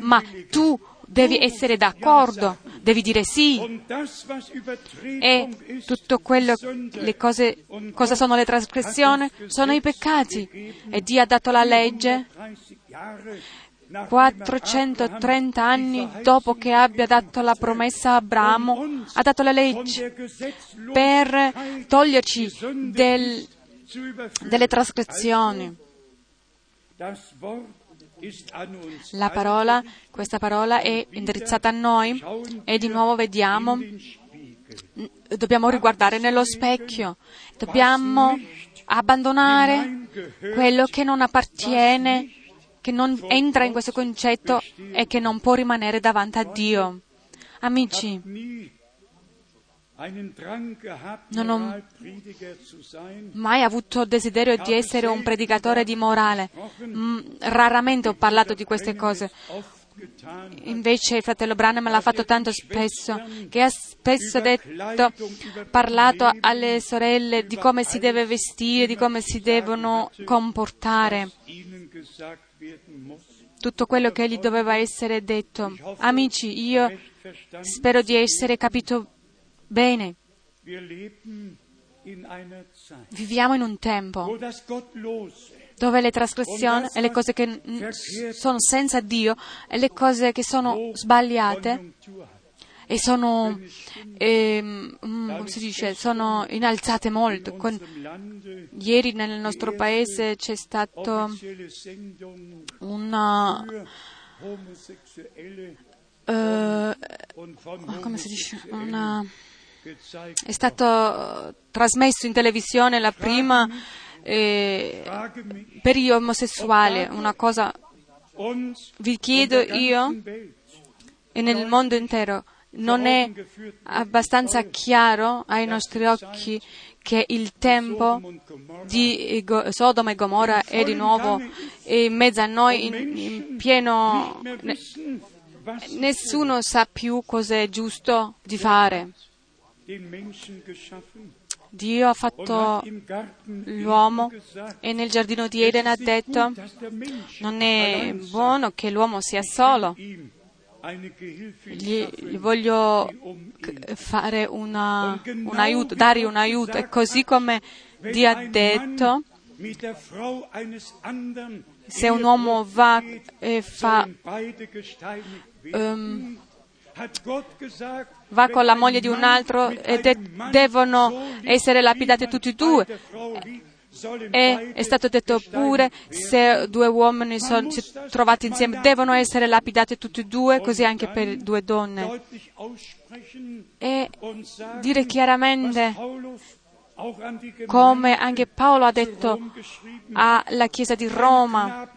ma tu devi essere d'accordo, devi dire sì. E tutto quello, le cose, cosa sono le trasgressioni? Sono i peccati. E Dio ha dato la legge 430 anni dopo che abbia dato la promessa a Abramo, ha dato la legge per toglierci del, delle trasgressioni. La parola, questa parola è indirizzata a noi e di nuovo vediamo, dobbiamo riguardare nello specchio, dobbiamo abbandonare quello che non appartiene, che non entra in questo concetto e che non può rimanere davanti a Dio. Amici, non ho mai avuto desiderio di essere un predicatore di morale. Raramente ho parlato di queste cose. Invece il fratello Branham l'ha fatto tanto spesso, che ha spesso detto, parlato alle sorelle di come si deve vestire, di come si devono comportare. Tutto quello che gli doveva essere detto. Amici, io spero di essere capito bene. Viviamo in un tempo dove le trasgressioni e le cose che sono senza Dio e le cose che sono sbagliate e sono, eh, come si dice, sono innalzate molto. Con, ieri nel nostro paese c'è stato una, uh, come si dice, una è stato trasmesso in televisione la prima eh, per gli omosessuali, una cosa vi chiedo io e nel mondo intero. Non è abbastanza chiaro ai nostri occhi che il tempo di Sodoma e Gomorra è di nuovo in mezzo a noi in, pieno nessuno sa più cosa è giusto di fare Dio ha fatto l'uomo e nel giardino di Eden ha detto non è buono che l'uomo sia solo. Gli, gli voglio fare una, un aiuto, dare un aiuto. E così come Dio ha detto, se un uomo va e fa um, va con la moglie di un altro e de- devono essere lapidati tutti e due. E è stato detto pure se due uomini sono trovati insieme devono essere lapidati tutti e due, così anche per due donne. E dire chiaramente come anche Paolo ha detto alla Chiesa di Roma,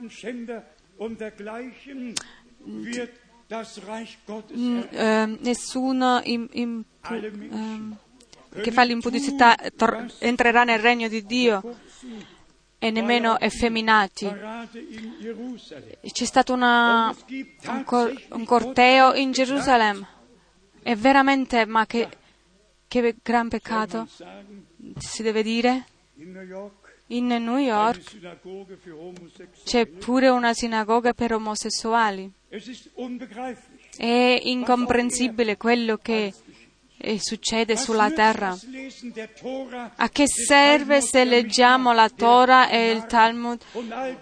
eh, nessuno in, in, eh, che fa l'impudicità tor- entrerà nel regno di Dio e nemmeno effeminati. C'è stato una, un, cor- un, corteo in Gerusalemme. È veramente, ma che, che gran peccato si deve dire? In New York c'è pure una sinagoga per omosessuali. È incomprensibile quello che succede sulla terra. A che serve se leggiamo la Torah e il Talmud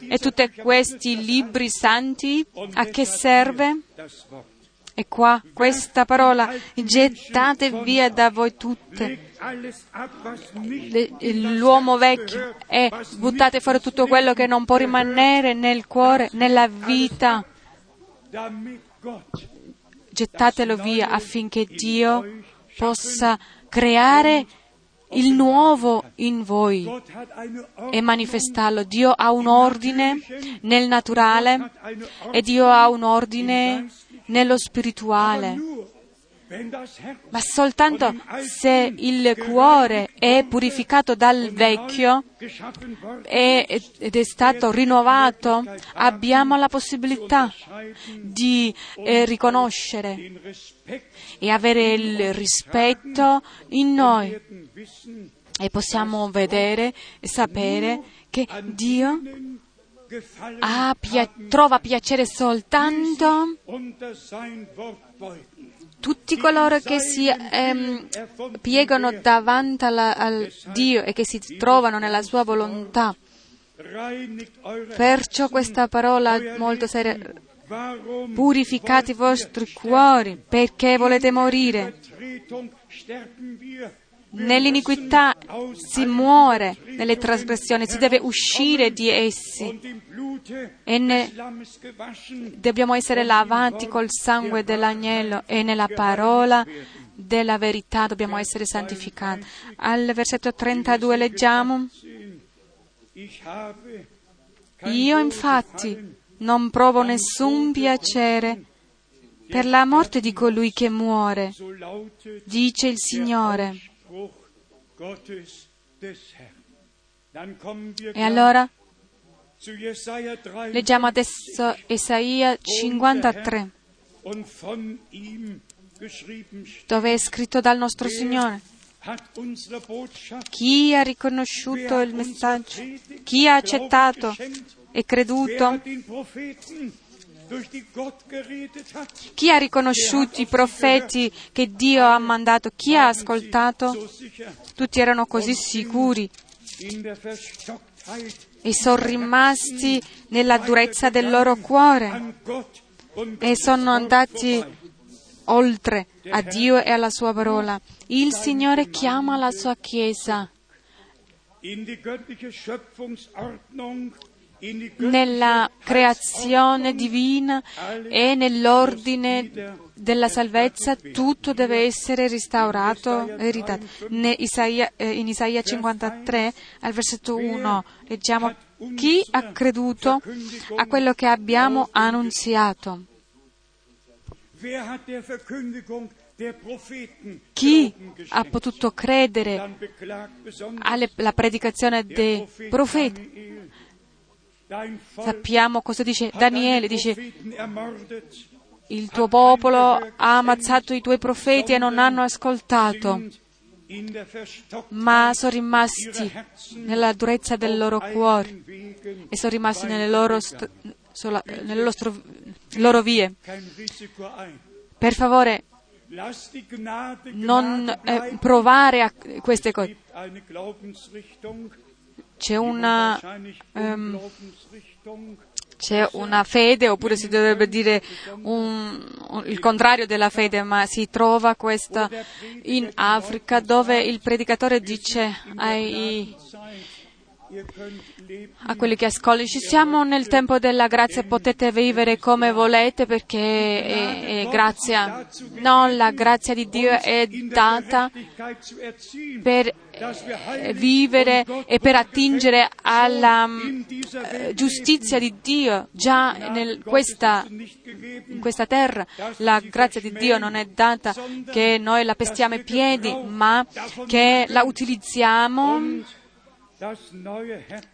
e tutti questi libri santi? A che serve? E qua questa parola, gettate via da voi tutte l'uomo vecchio e buttate fuori tutto quello che non può rimanere nel cuore, nella vita. Gettatelo via affinché Dio possa creare il nuovo in voi e manifestarlo. Dio ha un ordine nel naturale e Dio ha un ordine nello spirituale. Ma soltanto se il cuore è purificato dal vecchio ed è stato rinnovato, abbiamo la possibilità di eh, riconoscere e avere il rispetto in noi. E possiamo vedere e sapere che Dio pia- trova piacere soltanto tutti coloro che si ehm, piegano davanti alla, al Dio e che si trovano nella sua volontà. Perciò questa parola molto seria. Purificate i vostri cuori perché volete morire. Nell'iniquità si muore, nelle trasgressioni si deve uscire di essi e ne, dobbiamo essere lavati col sangue dell'agnello e nella parola della verità dobbiamo essere santificati. Al versetto 32 leggiamo, io infatti non provo nessun piacere per la morte di colui che muore, dice il Signore. E allora leggiamo adesso Isaia 53, dove è scritto dal nostro Signore. Chi ha riconosciuto il messaggio? Chi ha accettato e creduto? Chi ha riconosciuto i profeti che Dio ha mandato? Chi ha ascoltato? Tutti erano così sicuri e sono rimasti nella durezza del loro cuore e sono andati oltre a Dio e alla sua parola. Il Signore chiama la sua Chiesa nella creazione divina e nell'ordine della salvezza tutto deve essere restaurato e ridato. Eh, in Isaia 53 al versetto 1 leggiamo chi ha creduto a quello che abbiamo annunziato. Chi ha potuto credere alla predicazione dei profeti? Sappiamo cosa dice Daniele, dice il tuo popolo ha ammazzato i tuoi profeti e non hanno ascoltato, ma sono rimasti nella durezza del loro cuore e sono rimasti nelle loro, st- sola, nelle loro, loro vie. Per favore, non eh, provare a queste cose. C'è una, um, c'è una fede, oppure si dovrebbe dire un, un, il contrario della fede, ma si trova questa in Africa dove il predicatore dice ai, a quelli che ascoltano, ci siamo nel tempo della grazia, potete vivere come volete perché è, è grazia. No, la grazia di Dio è data per vivere e per attingere alla uh, giustizia di Dio già in questa, in questa terra. La grazia di Dio non è data che noi la pestiamo ai piedi, ma che la utilizziamo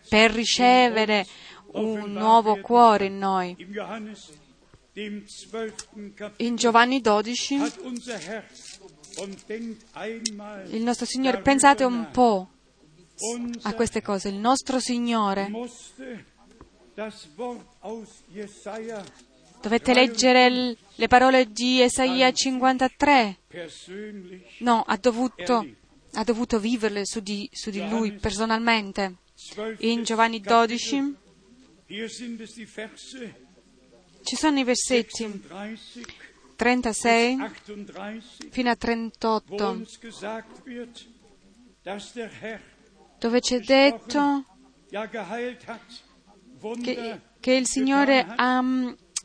per ricevere un nuovo cuore in noi. In Giovanni 12 il nostro Signore, pensate un po' a queste cose, il nostro Signore. Dovete leggere le parole di Esaia 53. No, ha dovuto ha dovuto viverle su di, su di lui personalmente. In Giovanni 12 ci sono i versetti 36 fino a 38 dove c'è detto che, che il Signore ha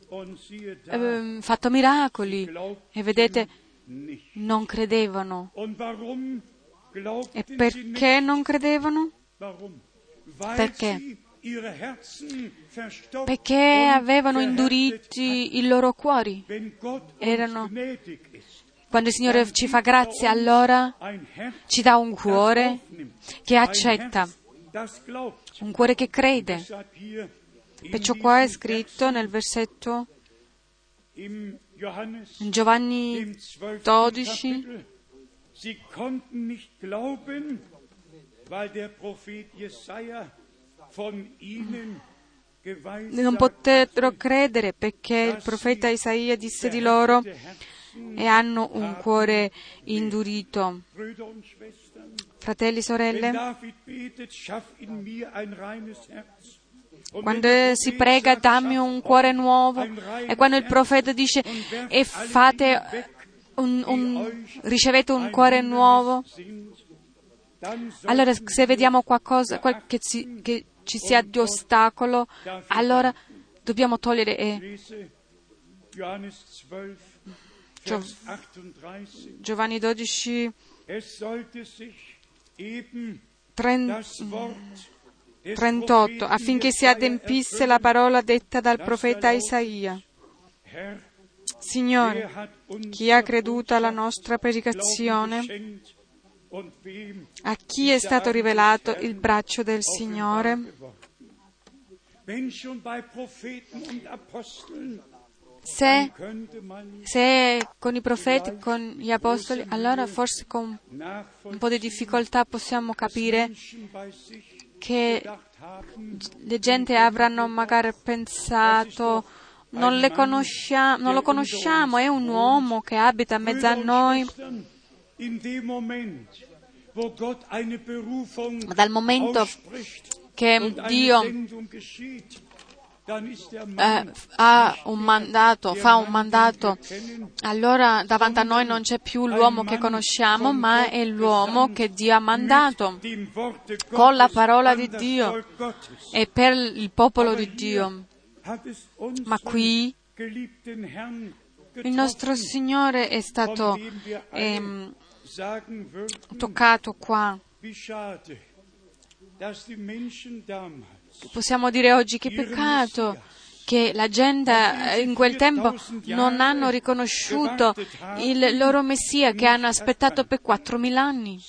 eh, fatto miracoli e vedete non credevano e perché non credevano? Perché? Perché avevano induriti i loro cuori. Erano, quando il Signore ci fa grazia, allora ci dà un cuore che accetta, un cuore che crede. Perciò qua è scritto nel versetto in Giovanni 12, non potettero credere perché il profeta Isaia disse di loro e hanno un cuore indurito. Fratelli e sorelle, quando si prega dammi un cuore nuovo e quando il profeta dice e fate un, un, ricevete un cuore nuovo, allora se vediamo qualcosa qual, che, ci, che, ci, sia di ostacolo, allora dobbiamo togliere e Giovanni 12, 38, affinché si adempisse la parola detta dal profeta Isaia. Signore, chi ha creduto alla nostra predicazione? A chi è stato rivelato il braccio del Signore? Se, se con i profeti, con gli apostoli, allora forse con un po' di difficoltà possiamo capire che le gente avranno magari pensato non, non, lo conosciamo, è un uomo che abita in mezzo a noi. Ma dal momento che Dio eh, ha un mandato, fa un mandato, allora davanti a noi non c'è più l'uomo che conosciamo, ma è l'uomo che Dio ha mandato. con la parola di Dio e per il popolo di Dio. Ma qui il nostro Signore è stato ehm, toccato qua. Possiamo dire oggi che peccato che la gente eh, in quel tempo non hanno riconosciuto il loro Messia che hanno aspettato per 4.000 anni,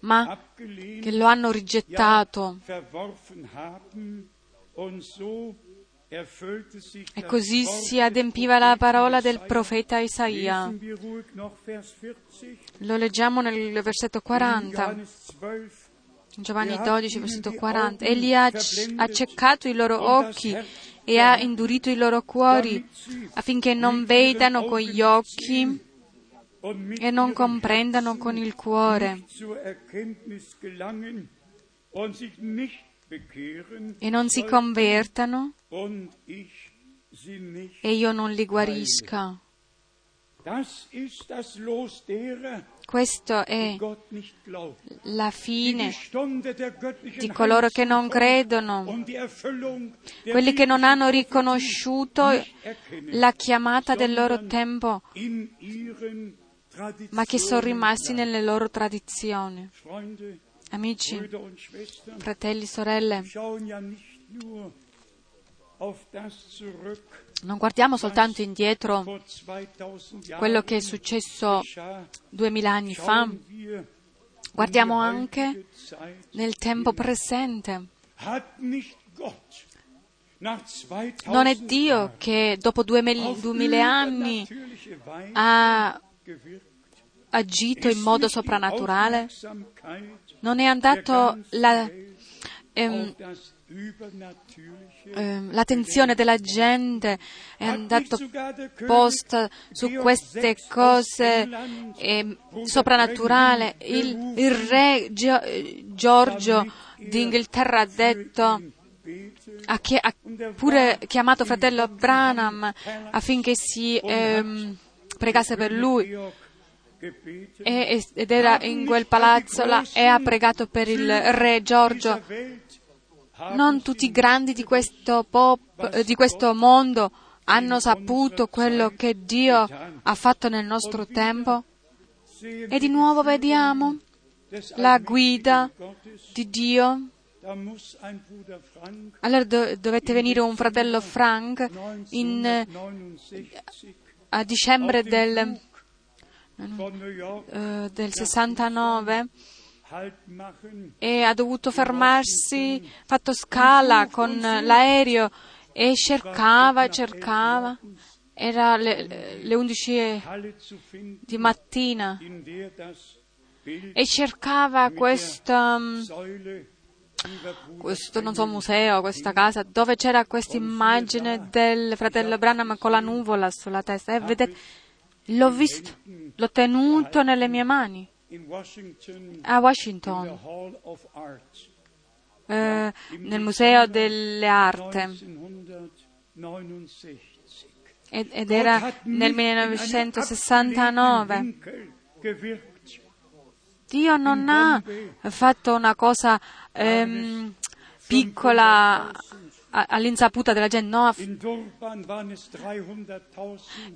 ma che lo hanno rigettato e così si adempiva la parola del profeta Isaia. Lo leggiamo nel versetto 40. Giovanni 12, versetto 40. Egli ha accecato i loro occhi e ha indurito i loro cuori affinché non vedano con gli occhi e non comprendano con il cuore e non si convertano. e io non li guarisca. Questo è la fine di coloro che non credono, quelli che non hanno riconosciuto la chiamata del loro tempo, ma che sono rimasti nelle loro tradizioni. Amici, fratelli, sorelle, non guardiamo soltanto indietro quello che è successo duemila anni fa, guardiamo anche nel tempo presente. Non è Dio che dopo duemila anni ha agito in modo soprannaturale? Non è andato la, ehm, ehm, l'attenzione della gente, è andato posta su queste cose eh, soprannaturali. Il, il re Gio, Giorgio d'Inghilterra ha detto ha, ha, pure chiamato fratello Branham affinché si ehm, pregasse per lui ed era in quel palazzo là e ha pregato per il re Giorgio. Non tutti i grandi di questo, pop, di questo mondo hanno saputo quello che Dio ha fatto nel nostro tempo. E di nuovo vediamo la guida di Dio. Allora do- dovette venire un fratello Frank in, a dicembre del eh, del 69 e ha dovuto fermarsi, fatto scala con l'aereo e cercava, cercava. Era le, le 11 di mattina. E cercava questa, questo non so, museo, questa casa, dove c'era questa immagine del fratello Branham con la nuvola sulla testa. E vedete, L'ho visto, l'ho tenuto nelle mie mani. A Washington, eh, nel Museo delle Arti. Ed era nel 1969. Dio non ha fatto una cosa ehm, piccola all'insaputa della gente. No,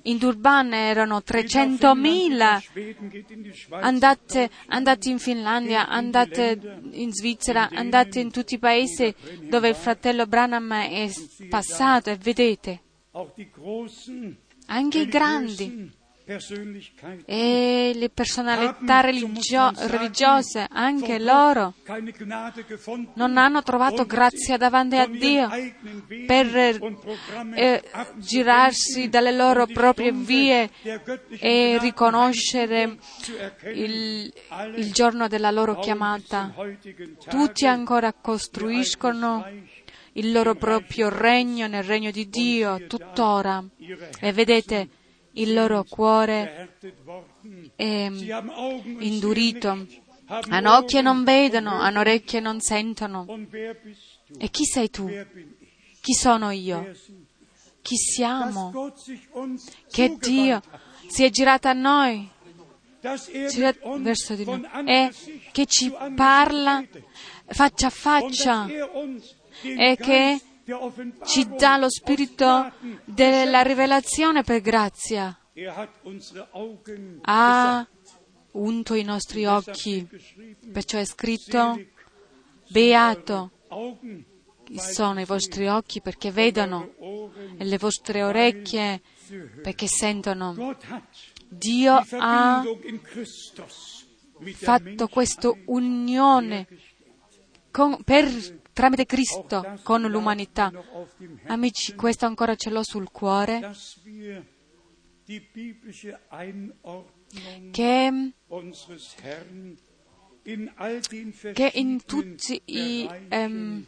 in Durban erano 300.000. Andate, andate in Finlandia, andate in Svizzera, andate in tutti i paesi dove il fratello Branham è passato e vedete. Anche i grandi e le personalità religio- religiose, anche loro, non hanno trovato grazia davanti a Dio per eh, girarsi dalle loro proprie vie e riconoscere il, il giorno della loro chiamata. Tutti ancora costruiscono il loro proprio regno nel regno di Dio tuttora. E vedete, il loro cuore è indurito, hanno occhi e non vedono, hanno orecchie e non sentono. E chi sei tu? Chi sono io? Chi siamo? Che Dio si è girato a noi, girato verso di noi, e che ci parla faccia a faccia. e che ci dà lo spirito della rivelazione per grazia. Ha unto i nostri occhi, perciò è scritto, beato sono i vostri occhi perché vedono e le vostre orecchie perché sentono. Dio ha fatto questa unione con, per tramite Cristo con l'umanità. Amici, questo ancora ce l'ho sul cuore, che, che in tutti i... Um,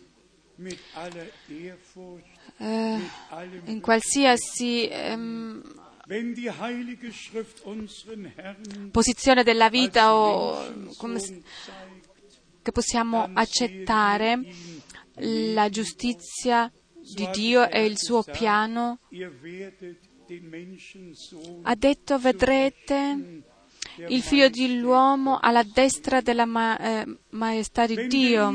uh, in qualsiasi um, posizione della vita o come, che possiamo accettare la giustizia di Dio e il suo piano, ha detto vedrete il figlio dell'uomo alla destra della ma- eh, maestà di Dio.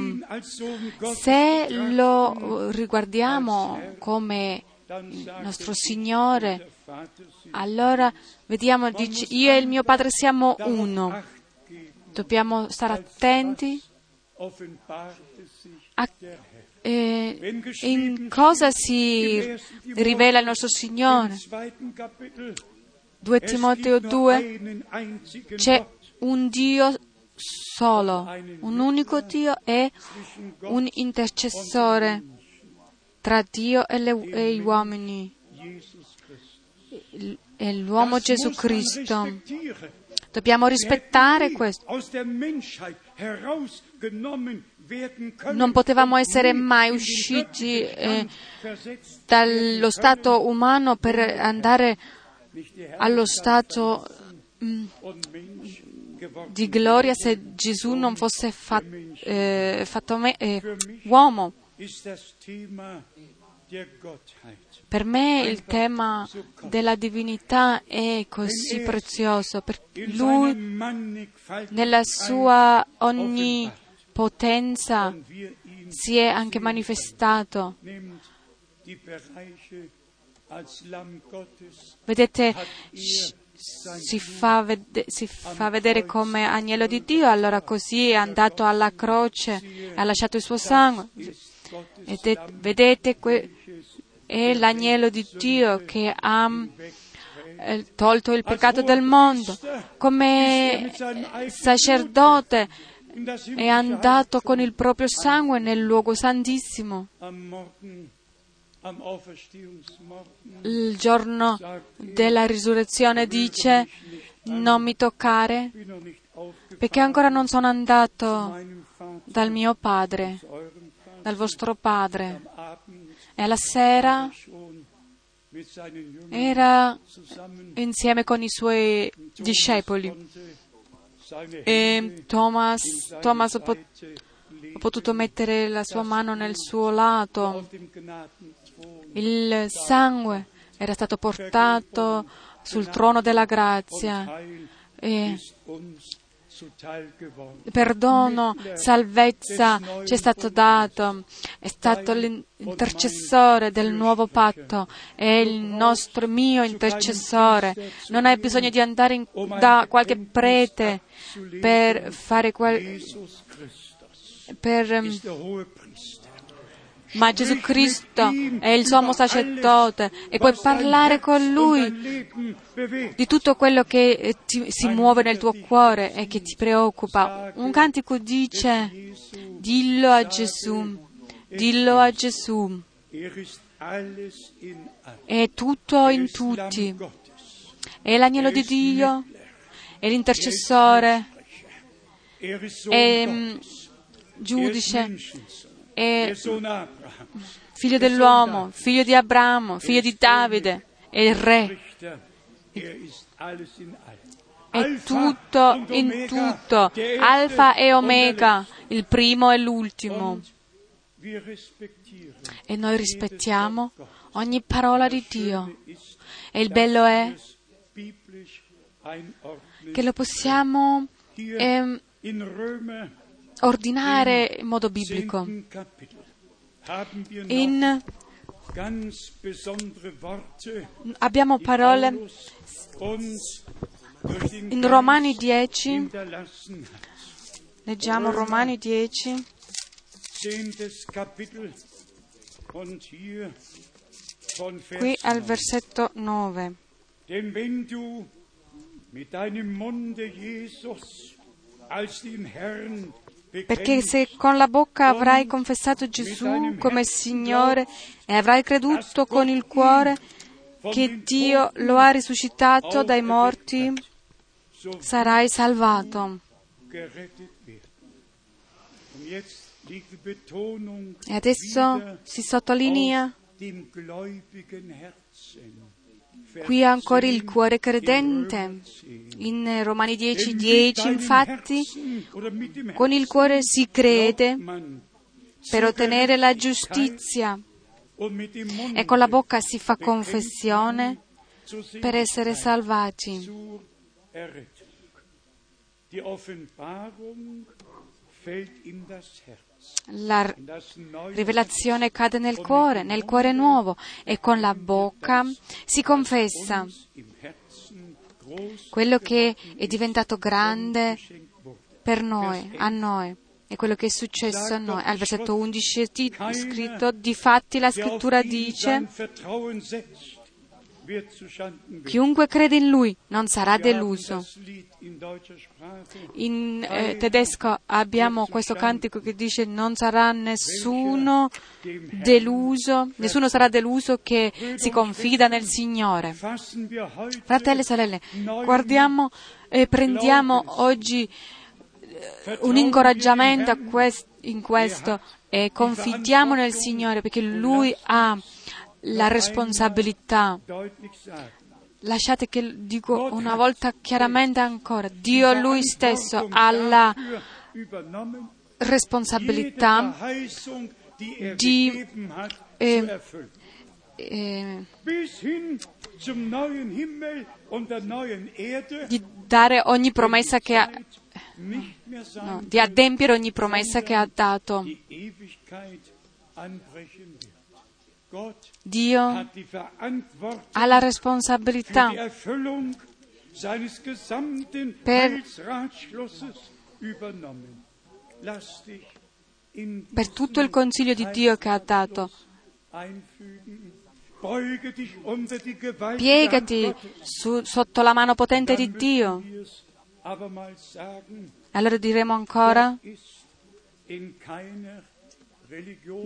Se lo riguardiamo come il nostro Signore, allora vediamo, dice, io e il mio Padre siamo uno. Dobbiamo stare attenti a eh, in cosa si rivela il nostro Signore. 2 Timoteo 2 c'è un Dio solo, un unico Dio e un intercessore tra Dio e, le, e gli uomini, è l'uomo Gesù Cristo. Dobbiamo rispettare questo. Non potevamo essere mai usciti eh, dallo stato umano per andare allo stato mm, di gloria se Gesù non fosse fa, eh, fatto me, eh, uomo. Per me il tema della divinità è così prezioso, perché lui nella sua onnipotenza si è anche manifestato. Vedete, si fa, ved- si fa, vedere come agnello di Dio, allora così è andato alla croce, ha lasciato il suo sangue. Vedete, vedete que- è l'agnello di Dio che ha eh, tolto il peccato del mondo. Come sacerdote è andato con il proprio sangue nel luogo santissimo. Il giorno della risurrezione dice non mi toccare perché ancora non sono andato dal mio padre, dal vostro padre. E alla sera era insieme con i suoi discepoli. E Thomas, Thomas ha potuto mettere la sua mano nel suo lato. Il sangue era stato portato sul trono della grazia e perdono, salvezza ci è stato dato, è stato l'intercessore del nuovo patto, è il nostro mio intercessore. Non hai bisogno di andare in, da qualche prete per fare quel, per ma Gesù Cristo è il sommo sacerdote e puoi parlare con Lui di tutto quello che eh, ti, si muove nel tuo cuore e che ti preoccupa. Un cantico dice, dillo a Gesù, dillo a Gesù. È tutto in tutti. È l'agnello di Dio, è l'intercessore, è mm, giudice, è figlio dell'uomo, figlio di Abramo, figlio di Davide, è il re. È tutto in tutto, alfa e omega, il primo e l'ultimo. E noi rispettiamo ogni parola di Dio. E il bello è che lo possiamo eh, ordinare in modo biblico. In, abbiamo parole in Romani 10, leggiamo Romani 10, qui al versetto 9. Denn perché se con la bocca avrai confessato Gesù come Signore e avrai creduto con il cuore che Dio lo ha risuscitato dai morti, sarai salvato. E adesso si sottolinea Qui ancora il cuore credente. In Romani 10, 10 infatti, con il cuore si crede per ottenere la giustizia e con la bocca si fa confessione per essere salvati. La rivelazione cade nel cuore, nel cuore nuovo e con la bocca si confessa quello che è diventato grande per noi, a noi e quello che è successo a noi. Al versetto 11 è scritto, difatti la scrittura dice, chiunque crede in lui non sarà deluso. In eh, tedesco abbiamo questo cantico che dice non sarà nessuno deluso, nessuno sarà deluso che si confida nel Signore. Fratelli e sorelle, guardiamo e prendiamo oggi un incoraggiamento in questo e confidiamo nel Signore perché Lui ha la responsabilità. Lasciate che dico una volta chiaramente ancora, Dio Lui stesso ha la responsabilità di eh, eh, di dare ogni promessa che ha, no, di adempiere ogni promessa che ha dato. Dio ha la responsabilità per, per tutto il consiglio di Dio che ha dato. Piegati su, sotto la mano potente di Dio. Allora diremo ancora,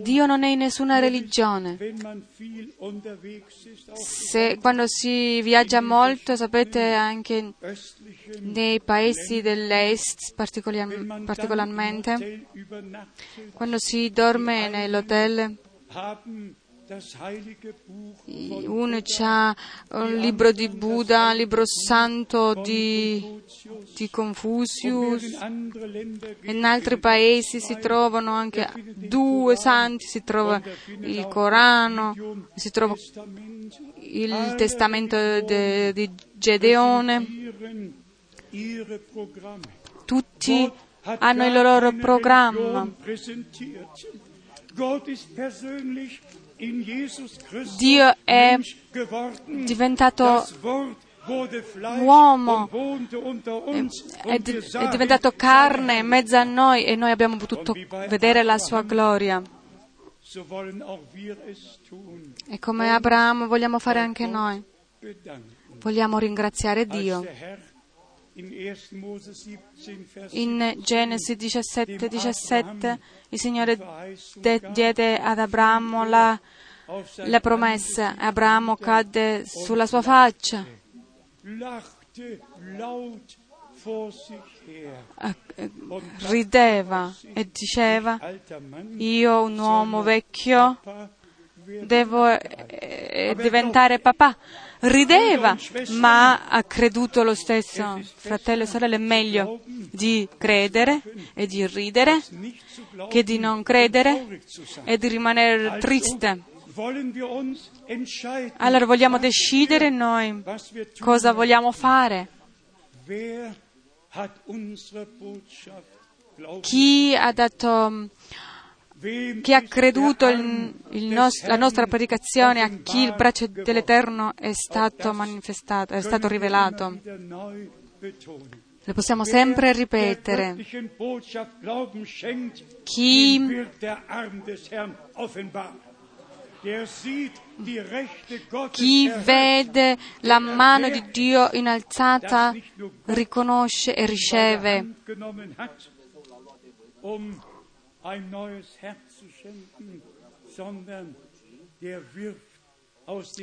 Dio non è in nessuna religione. Se quando si viaggia molto, sapete anche nei paesi dell'est particolarmente, quando si dorme nell'hotel, uno ha un libro di Buddha, un libro santo di, di Confucius. In altri paesi si trovano anche due santi, si trova il Corano, si trova il testamento di Gedeone. Tutti hanno il loro programma. Dio è diventato uomo, è, è diventato carne in mezzo a noi e noi abbiamo potuto vedere la sua gloria. E come Abramo vogliamo fare anche noi. Vogliamo ringraziare Dio. In Genesi 17, 17 il Signore de- diede ad Abramo la, la promessa. Abramo cadde sulla sua faccia. Rideva e diceva, io un uomo vecchio devo eh, diventare papà rideva, ma ha creduto lo stesso. Fratello e sorelle, è meglio di credere e di ridere che di non credere e di rimanere triste. Allora vogliamo decidere noi cosa vogliamo fare. Chi ha dato chi ha creduto il, il nos- la nostra predicazione, a chi il braccio dell'Eterno è stato manifestato, è stato rivelato. Lo possiamo sempre ripetere. Chi chi vede la mano di Dio innalzata riconosce e riceve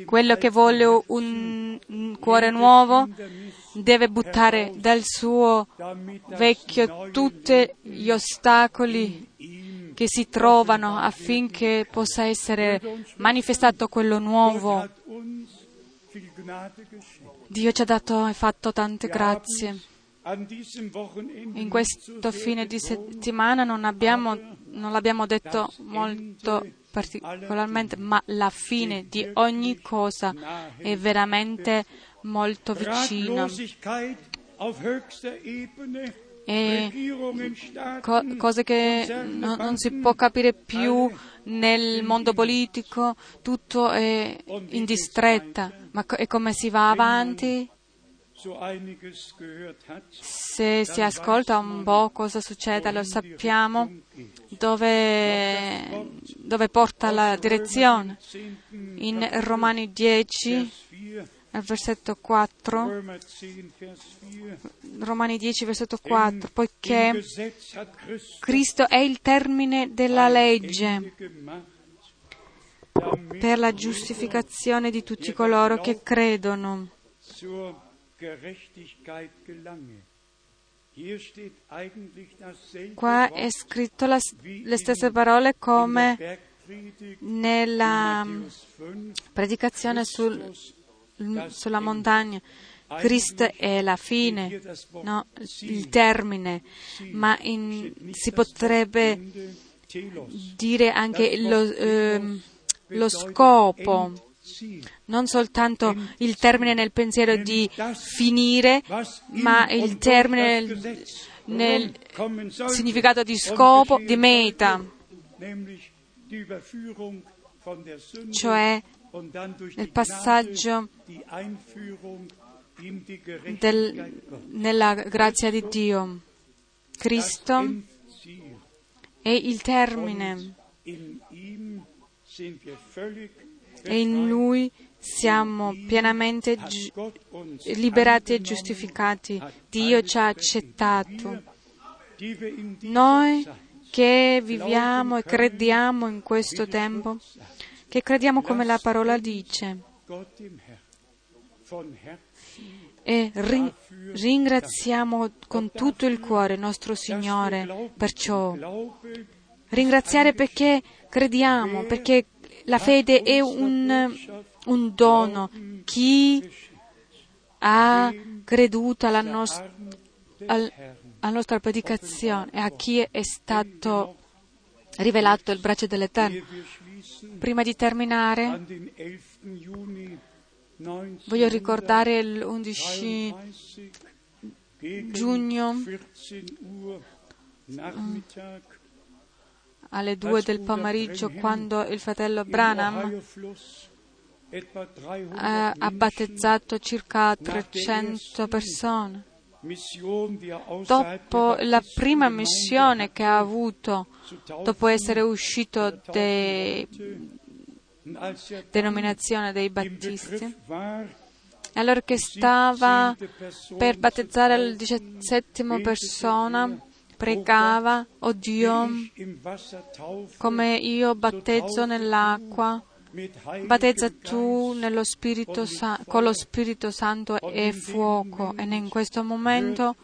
quello che vuole un, cuore nuovo deve buttare dal suo vecchio tutti gli ostacoli che si trovano affinché possa essere manifestato quello nuovo. Dio ci ha dato e fatto tante grazie. In questo fine di settimana non, abbiamo, non l'abbiamo detto molto particolarmente, ma la fine di ogni cosa è veramente molto vicina. Co- cose che no, non si può capire più nel mondo politico, tutto è in distretta, ma co- e come si va avanti? Se si ascolta un po' cosa succede, lo sappiamo dove, dove porta la direzione. In Romani 10, al versetto 4, Romani 10, versetto 4, poiché Cristo è il termine della legge per la giustificazione di tutti coloro che credono. Qua è scritto la, le stesse parole come nella predicazione sul, sulla montagna. Cristo è la fine, no? il termine, ma in, si potrebbe dire anche lo, eh, lo scopo non soltanto il termine nel pensiero di finire, ma il termine nel, nel significato di scopo, di meta, cioè nel passaggio del, nella grazia di Dio. Cristo è il termine e in Lui siamo pienamente gi- liberati e giustificati. Dio ci ha accettato. Noi che viviamo e crediamo in questo tempo, che crediamo come la parola dice, e rin- ringraziamo con tutto il cuore nostro Signore perciò. Ringraziare perché crediamo, perché la fede è un, un dono. Chi ha creduto alla, nos- al, alla nostra predicazione e a chi è stato rivelato il braccio dell'Eterno. Prima di terminare, voglio ricordare l'11 giugno alle due del pomeriggio quando il fratello Branham ha battezzato circa 300 persone. Dopo la prima missione che ha avuto, dopo essere uscito dai denominazione dei battisti, allora che stava per battezzare la diciassettima persona, pregava, oh Dio, come io battezzo nell'acqua, battezza tu Sa- con lo Spirito Santo e fuoco. E in questo momento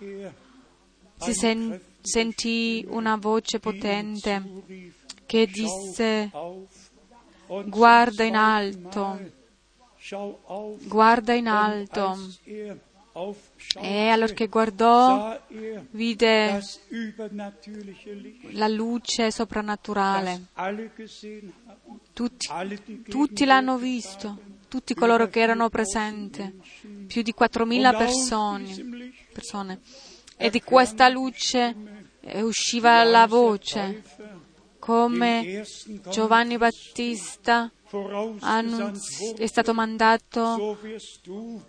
si sen- sentì una voce potente che disse, guarda in alto, guarda in alto. E allora che guardò, vide la luce soprannaturale. Tutti, tutti l'hanno visto, tutti coloro che erano presenti, più di 4.000 persone, persone. E di questa luce usciva la voce, come Giovanni Battista annunzi- è stato mandato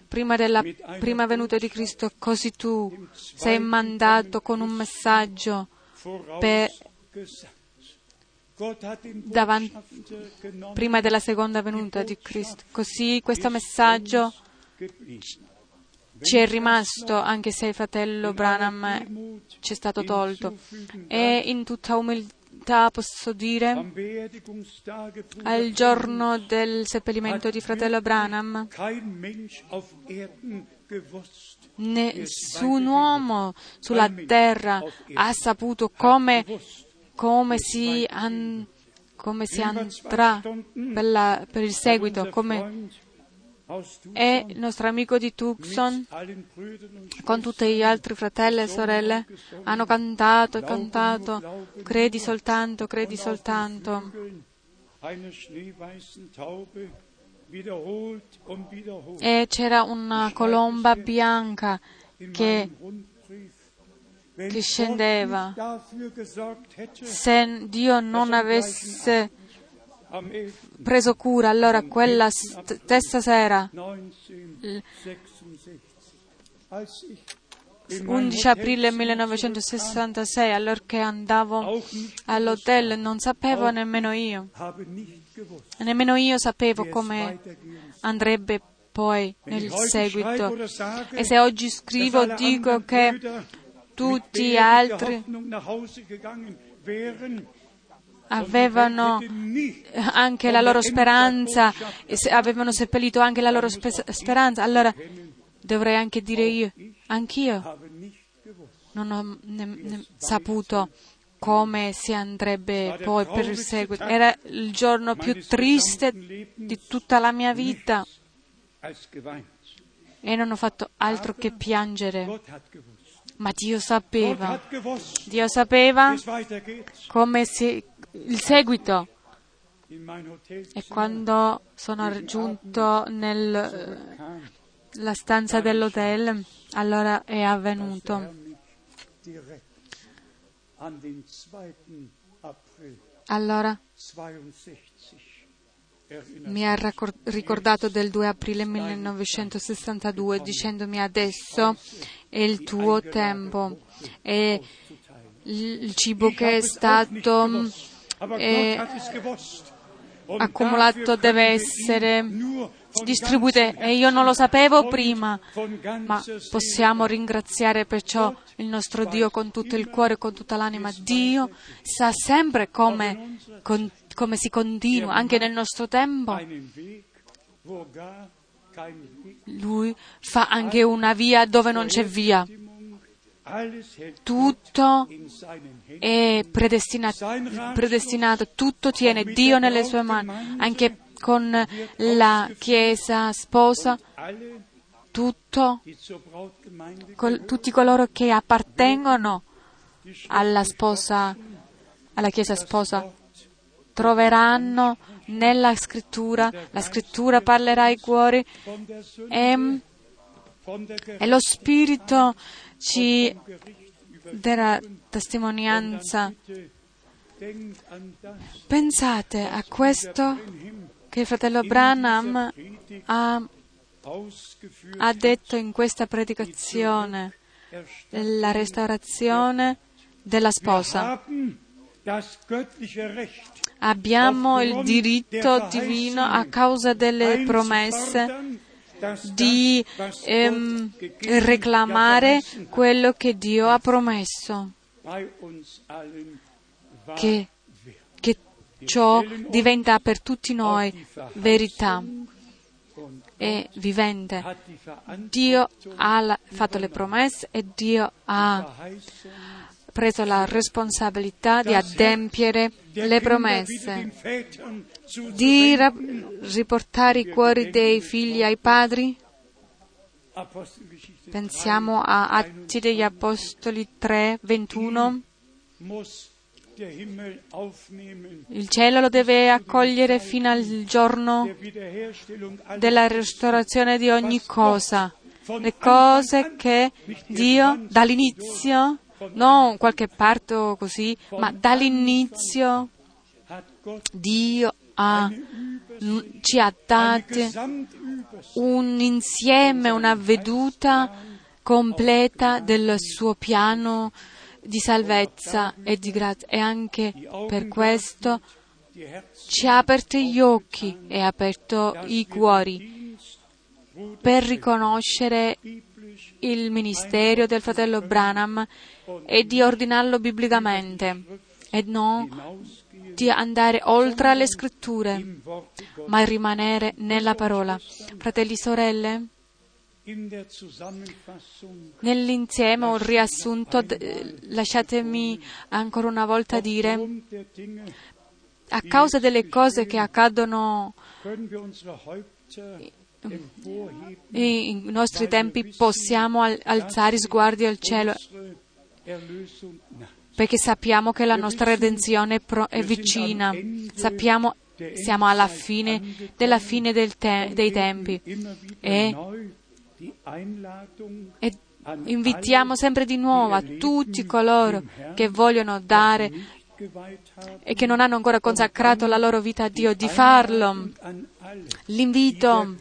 prima della prima venuta di Cristo, così tu sei mandato con un messaggio per davanti, prima della seconda venuta di Cristo. Così questo messaggio ci è rimasto, anche se il fratello Branham ci è stato tolto. E in tutta umiltà posso dire, al giorno del seppellimento di fratello Branham, nessun uomo sulla terra ha saputo come, come, si, an, come si, andrà per, la, per il seguito, come e il nostro amico di Tucson, con tutti gli altri fratelli e sorelle, hanno cantato e cantato, credi soltanto, credi soltanto. E c'era una colomba bianca che, che scendeva. Se Dio non avesse preso cura, allora quella stessa sera, 11 aprile 1966, allorché andavo all'hotel, non sapevo nemmeno io, nemmeno io sapevo come andrebbe poi nel seguito. E se oggi scrivo, dico che tutti gli altri avevano anche la loro speranza, avevano seppellito anche la loro speranza, allora dovrei anche dire io, anch'io non ho ne, ne, saputo come si andrebbe poi per il seguito. Era il giorno più triste di tutta la mia vita. E non ho fatto altro che piangere. Ma Dio sapeva, Dio sapeva come si, il seguito. E quando sono raggiunto nella stanza dell'hotel, allora è avvenuto. Allora mi ha ricordato del 2 aprile 1962 dicendomi adesso è il tuo tempo e il cibo che è stato è accumulato deve essere distribuito e io non lo sapevo prima, ma possiamo ringraziare perciò il nostro Dio con tutto il cuore, con tutta l'anima. Dio sa sempre come, con, come si continua, anche nel nostro tempo. Lui fa anche una via dove non c'è via. Tutto è predestinato, predestinato, tutto tiene Dio nelle sue mani, anche con la Chiesa sposa, tutto, col, tutti coloro che appartengono alla sposa, alla Chiesa sposa, troveranno nella scrittura, la scrittura parlerà ai cuori e, e lo Spirito ci darà testimonianza. Pensate a questo che il fratello Branham ha, ha detto in questa predicazione, la restaurazione della sposa. Abbiamo il diritto divino a causa delle promesse di ehm, reclamare quello che Dio ha promesso, che, che ciò diventa per tutti noi verità e vivente. Dio ha fatto le promesse e Dio ha preso la responsabilità di adempiere le promesse, di riportare i cuori dei figli ai padri. Pensiamo a Atti degli Apostoli 3, 21. Il cielo lo deve accogliere fino al giorno della restaurazione di ogni cosa. Le cose che Dio dall'inizio non qualche parto così, ma dall'inizio Dio ha, ci ha dato un insieme, una veduta completa del suo piano di salvezza e di grazia. E anche per questo ci ha aperto gli occhi e ha aperto i cuori per riconoscere il ministero del fratello Branham e di ordinarlo biblicamente e non di andare oltre le scritture, ma rimanere nella parola. Fratelli e sorelle, nell'insieme un riassunto, lasciatemi ancora una volta dire, a causa delle cose che accadono in nostri tempi possiamo alzare sguardi al cielo perché sappiamo che la nostra redenzione è vicina, sappiamo siamo alla fine della fine te- dei tempi e, e invitiamo sempre di nuovo a tutti coloro che vogliono dare e che non hanno ancora consacrato la loro vita a Dio di farlo. L'invito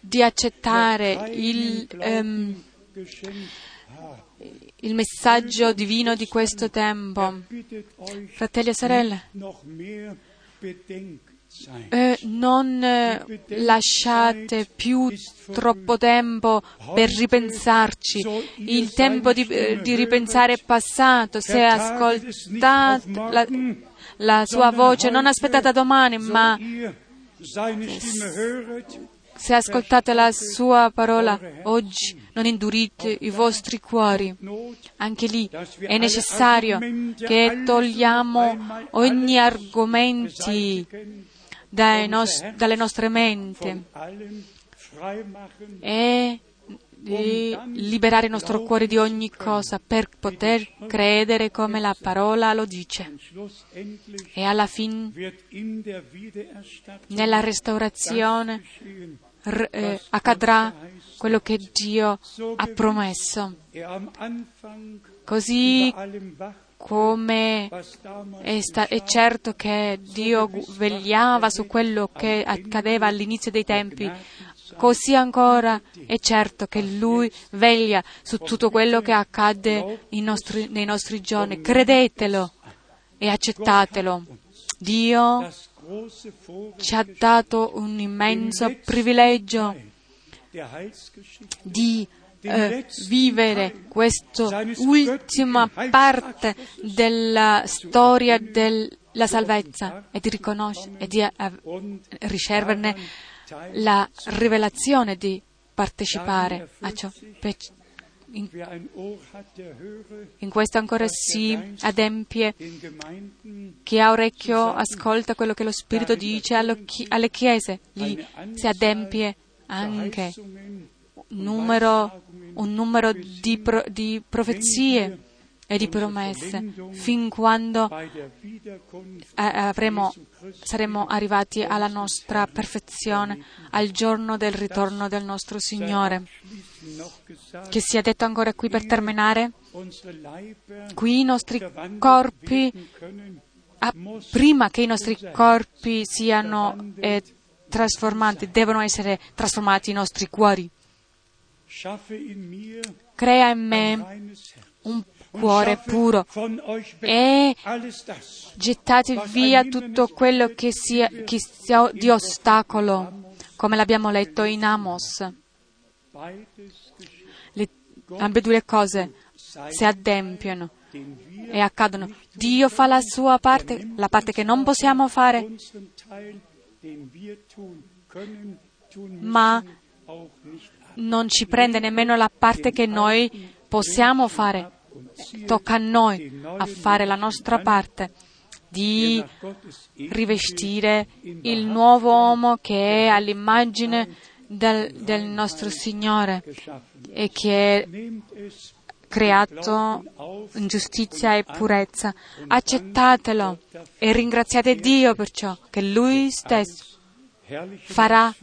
di accettare il, um, il messaggio divino di questo tempo. Fratelli e sorelle, eh, non eh, lasciate più troppo tempo per ripensarci. Il tempo di, eh, di ripensare è passato. Se ascoltate la, la sua voce, non aspettate domani, ma se ascoltate la sua parola oggi, non indurite i vostri cuori. Anche lì è necessario che togliamo ogni argomento nos- dalle nostre menti e di liberare il nostro cuore di ogni cosa per poter credere come la parola lo dice. E alla fine, nella restaurazione, eh, accadrà quello che Dio ha promesso. Così come è, sta- è, certo che Dio vegliava su quello che accadeva all'inizio dei tempi, così ancora è certo che Lui veglia su tutto quello che accade nostri, nei nostri giorni. Credetelo e accettatelo. Dio ci ha dato un immenso privilegio di eh, vivere questa ultima parte della storia della salvezza e di e di eh, riceverne la rivelazione di partecipare a ciò. In, questo ancora si adempie. chi ha orecchio ascolta quello che lo Spirito dice alle chiese, lì si adempie anche numero, un numero di, pro, di profezie e di promesse fin quando avremo, saremo arrivati alla nostra perfezione, al giorno del ritorno del nostro Signore. Che sia detto ancora qui per terminare, qui i nostri corpi, ah, prima che i nostri corpi siano eh, trasformati, devono essere trasformati i nostri cuori. Crea in me un cuore puro e gettate via tutto quello che sia, che sia di ostacolo, come l'abbiamo letto in Amos. Le, ambedue cose si adempiono e accadono. Dio fa la sua parte, la parte che non possiamo fare, ma non ci prende nemmeno la parte che noi possiamo fare tocca a noi a fare la nostra parte di rivestire il nuovo uomo che è all'immagine del, del nostro Signore e che è creato in giustizia e purezza. Accettatelo e ringraziate Dio per ciò che Lui stesso farà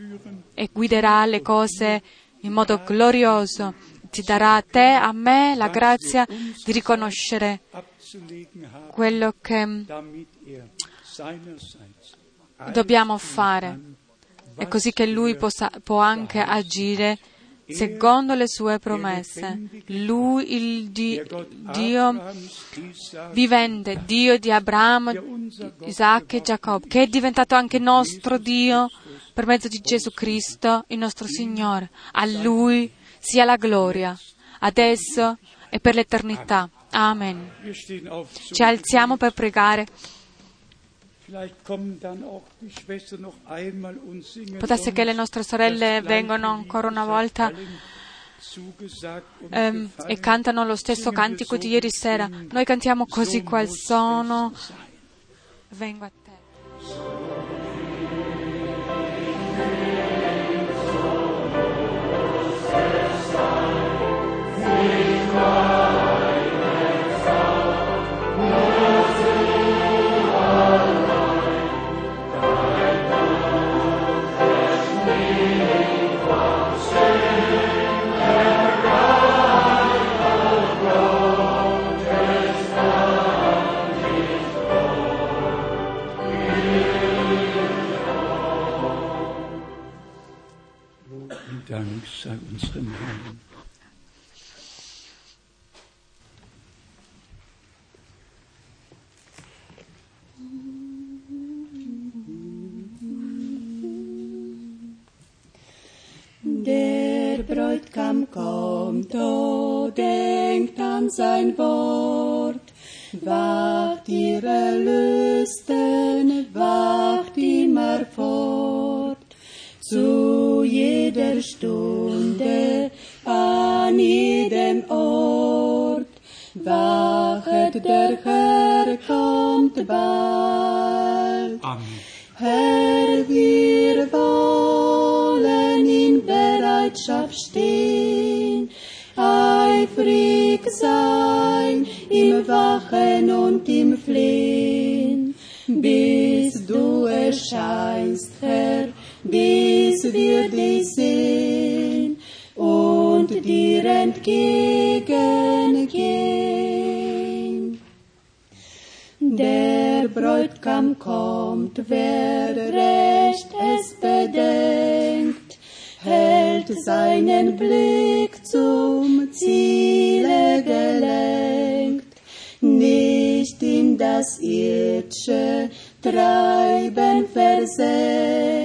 e guiderà le cose in modo glorioso ti darà a te, a me, la grazia di riconoscere quello che dobbiamo fare. È così che Lui possa, può anche agire secondo le sue promesse. Lui, il di, Dio vivente, Dio di Abramo, Isacco e Giacobbe, che è diventato anche nostro Dio per mezzo di Gesù Cristo, il nostro Signore. A Lui sia la gloria, adesso e per l'eternità. Amen. Ci alziamo per pregare. Potesse che le nostre sorelle vengano ancora una volta ehm, e cantano lo stesso cantico di ieri sera. Noi cantiamo così qual sono. Vengo a te. Sei unserem Herrn. Der Bräutigam kommt, oh, denkt an sein Wort. Wacht ihre Lüsten, wacht immer fort. Zu jeder Stunde, an jedem Ort. Wachet, der Herr kommt bald. Amen. Herr, wir wollen in Bereitschaft stehen, eifrig sein im Wachen und im Flehen, bis du erscheinst, Herr, bis wir dich sehen und dir entgegengehen. Der Bräutigam kommt, wer recht es bedenkt, hält seinen Blick zum Ziele gelenkt, nicht in das irdische Treiben versenkt.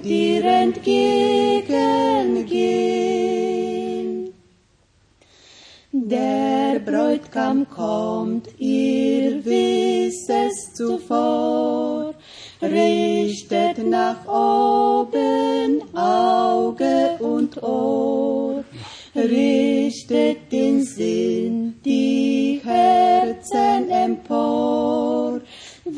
dir entgegengehen. Der Bräutigam kommt, ihr wisst es zuvor, richtet nach oben Auge und Ohr, richtet den Sinn, die Herzen empor,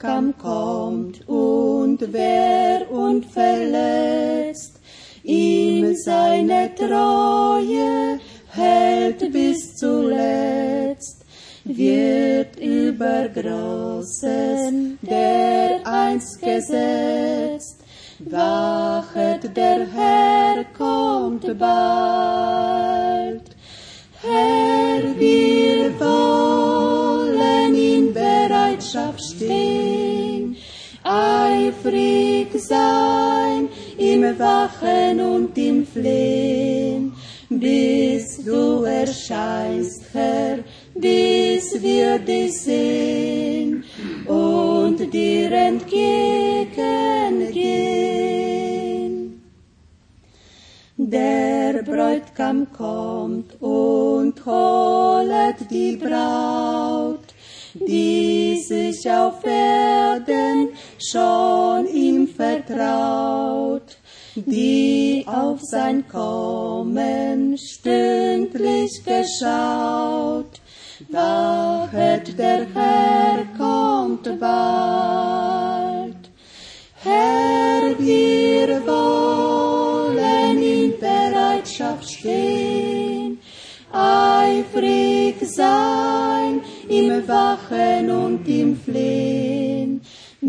Bräutigam kommt und wer und verletzt ihm seine Treue hält bis zuletzt, wird über Großen der einst gesetzt. Wachet, der Herr kommt bald. Herr, wir wollen in Bereitschaft stehen, eifrig sein im Wachen und im Flehen, bis du erscheinst, Herr, bis wir dich sehen und dir entgegengehen. Der Bräutigam kommt und holet die Braut, die sich auf Erden schon ihm vertraut, die auf sein Kommen stündlich geschaut. Wachet, der Herr kommt bald. Herr, wir wollen in Bereitschaft stehen, eifrig sein im Wachen und im Flehen,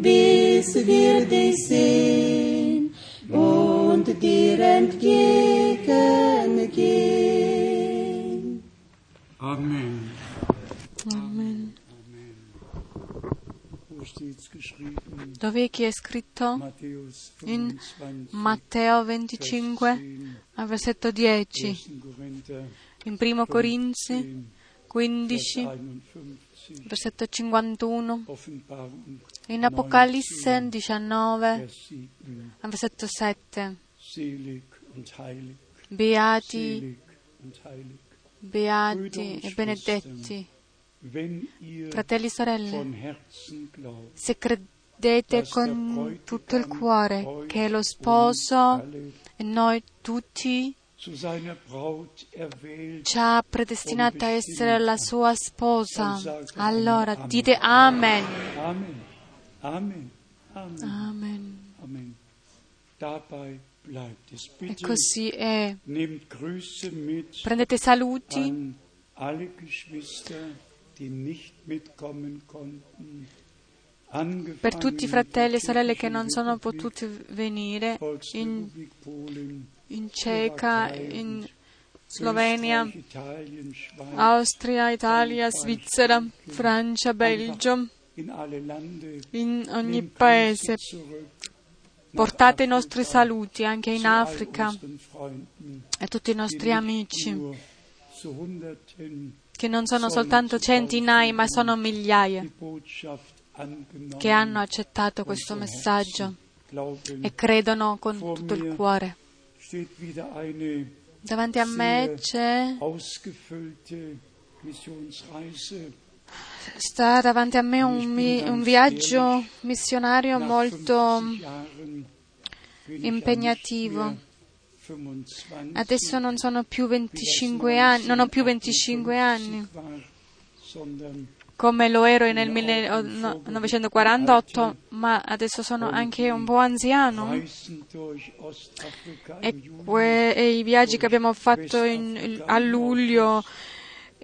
bis wir dich sehen und dir entgehen. vergehen. Amen. Amen. Wo steht's geschrieben? Dove è scritto? In 25, Matteo 25, 10, al versetto 10, 1. Korinther in 1 Corinzi 10, 15, Vers 51, versetto 51, Offenbarung in Apocalisse 19, Vers 7. al versetto 7. Selig und heilig, Beati, beati e benedetti, fratelli e sorelle, se credete con tutto il cuore che lo sposo e noi tutti ci ha predestinato a essere la sua sposa, allora dite Amen. Amen, Amen, Amen, Amen. E così è. Prendete saluti. an alle Geschwister, die nicht mitkommen konnten. per tutti i fratelli e sorelle che non sono potuti venire in, in Ceca, in Slovenia, Austria, Italia, Svizzera, Francia, Belgio, in ogni paese. Portate i nostri saluti anche in Africa a tutti i nostri amici, che non sono soltanto centinaia, ma sono migliaia che hanno accettato questo messaggio e credono con tutto il cuore. Davanti a me c'è, sta davanti a me un, un viaggio missionario molto 50 Jahren bin ich impegnativo. ja nicht mehr 25, Adesso non sono più wie das 25 anni, non ho più 25 anni. 1958 war, sondern come lo ero nel 1948, ma adesso sono anche un po' anziano. E, que- e i viaggi che abbiamo fatto in- a luglio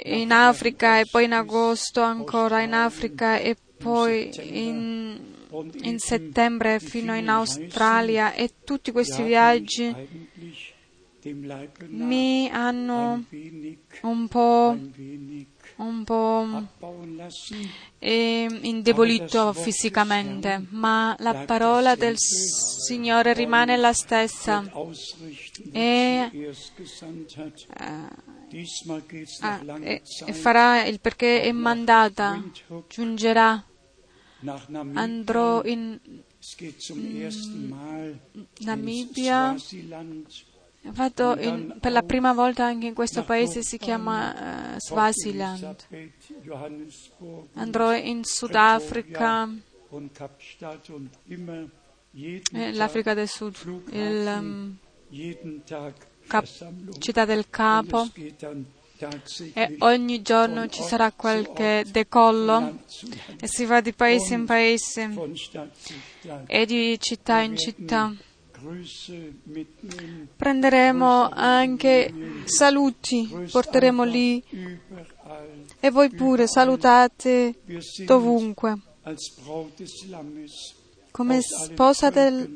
in Africa e poi in agosto ancora in Africa e poi in, in settembre fino in Australia e tutti questi viaggi mi hanno un po', un po' lassen. eh, indebolito fisicamente, ma la parola del Signore rimane la stessa. E-. Eh, ah, e, e farà il perché è mandata, giungerà, andrò in Mal Namibia, vado in- per la prima volta anche in questo paese, si chiama Port Swaziland. Andrò in Sudafrica, eh, l'Africa del Sud, il, Tag Cap- città del Capo. e ogni giorno ci sarà qualche decollo e si va di paese in paese. e di città in città. Prenderemo anche saluti, porteremo lì. E voi pure salutate dovunque. Come sposa del-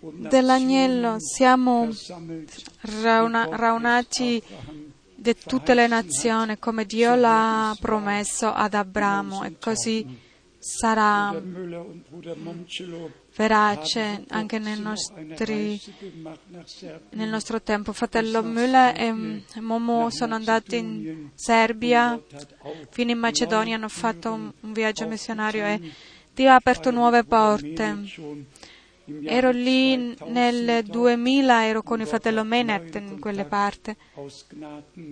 dell'agnello siamo versammelt, rauna- raunati di tutte le nazioni come Dio l'ha promesso ad Abramo. E così sarà Verace anche nostri nel nostro tempo. Fratello Müller e Momo sono andati in Serbia, fino in Macedonia, hanno fatto un, un viaggio missionario e Dio ha aperto nuove porte. Ero lì 2000 nel dort 2000, ero con il fratello neue in quelle parti,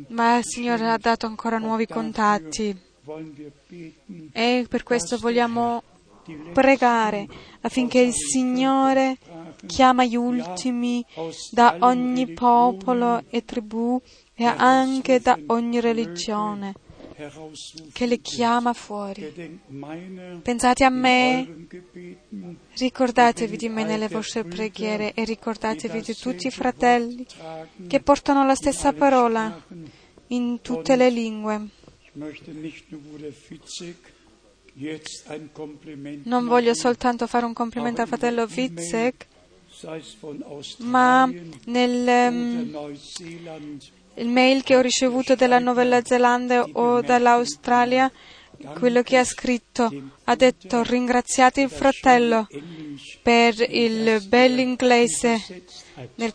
ma il Signore ha dato ancora nuovi contatti. e per questo vogliamo pregare affinché il Signore chiama gli ultimi da ogni popolo e tribù e anche da ogni religione, che le chiama fuori. Pensate a me, ricordatevi di me nelle vostre preghiere e ricordatevi di tutti i fratelli che portano la stessa parola in tutte le lingue. Non voglio soltanto fare un complimento al fratello Witzek, ma nel um, il mail che ho ricevuto dalla Nuova Zelanda o dall'Australia, quello che ha scritto ha detto ringraziate il fratello per il bell'inglese nel,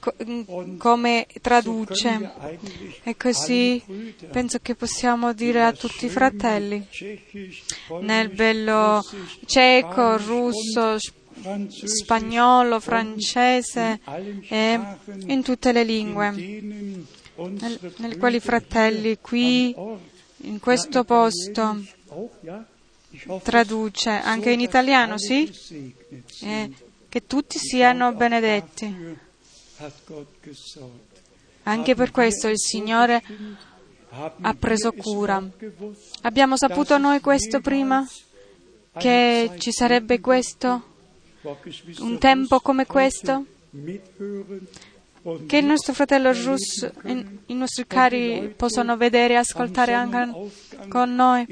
come traduce. E così penso che possiamo dire a tutti i fratelli. Nel bello ceco, russo, spagnolo, francese e in tutte le lingue nel, nel quali fratelli qui in questo posto traduce anche in italiano, sì? Eh, che tutti siano benedetti. Anche per questo il Signore ha preso cura. Abbiamo saputo noi questo prima? Che ci sarebbe questo? Un tempo come questo? Che il nostro fratello russo, i nostri cari possono vedere e ascoltare anche con noi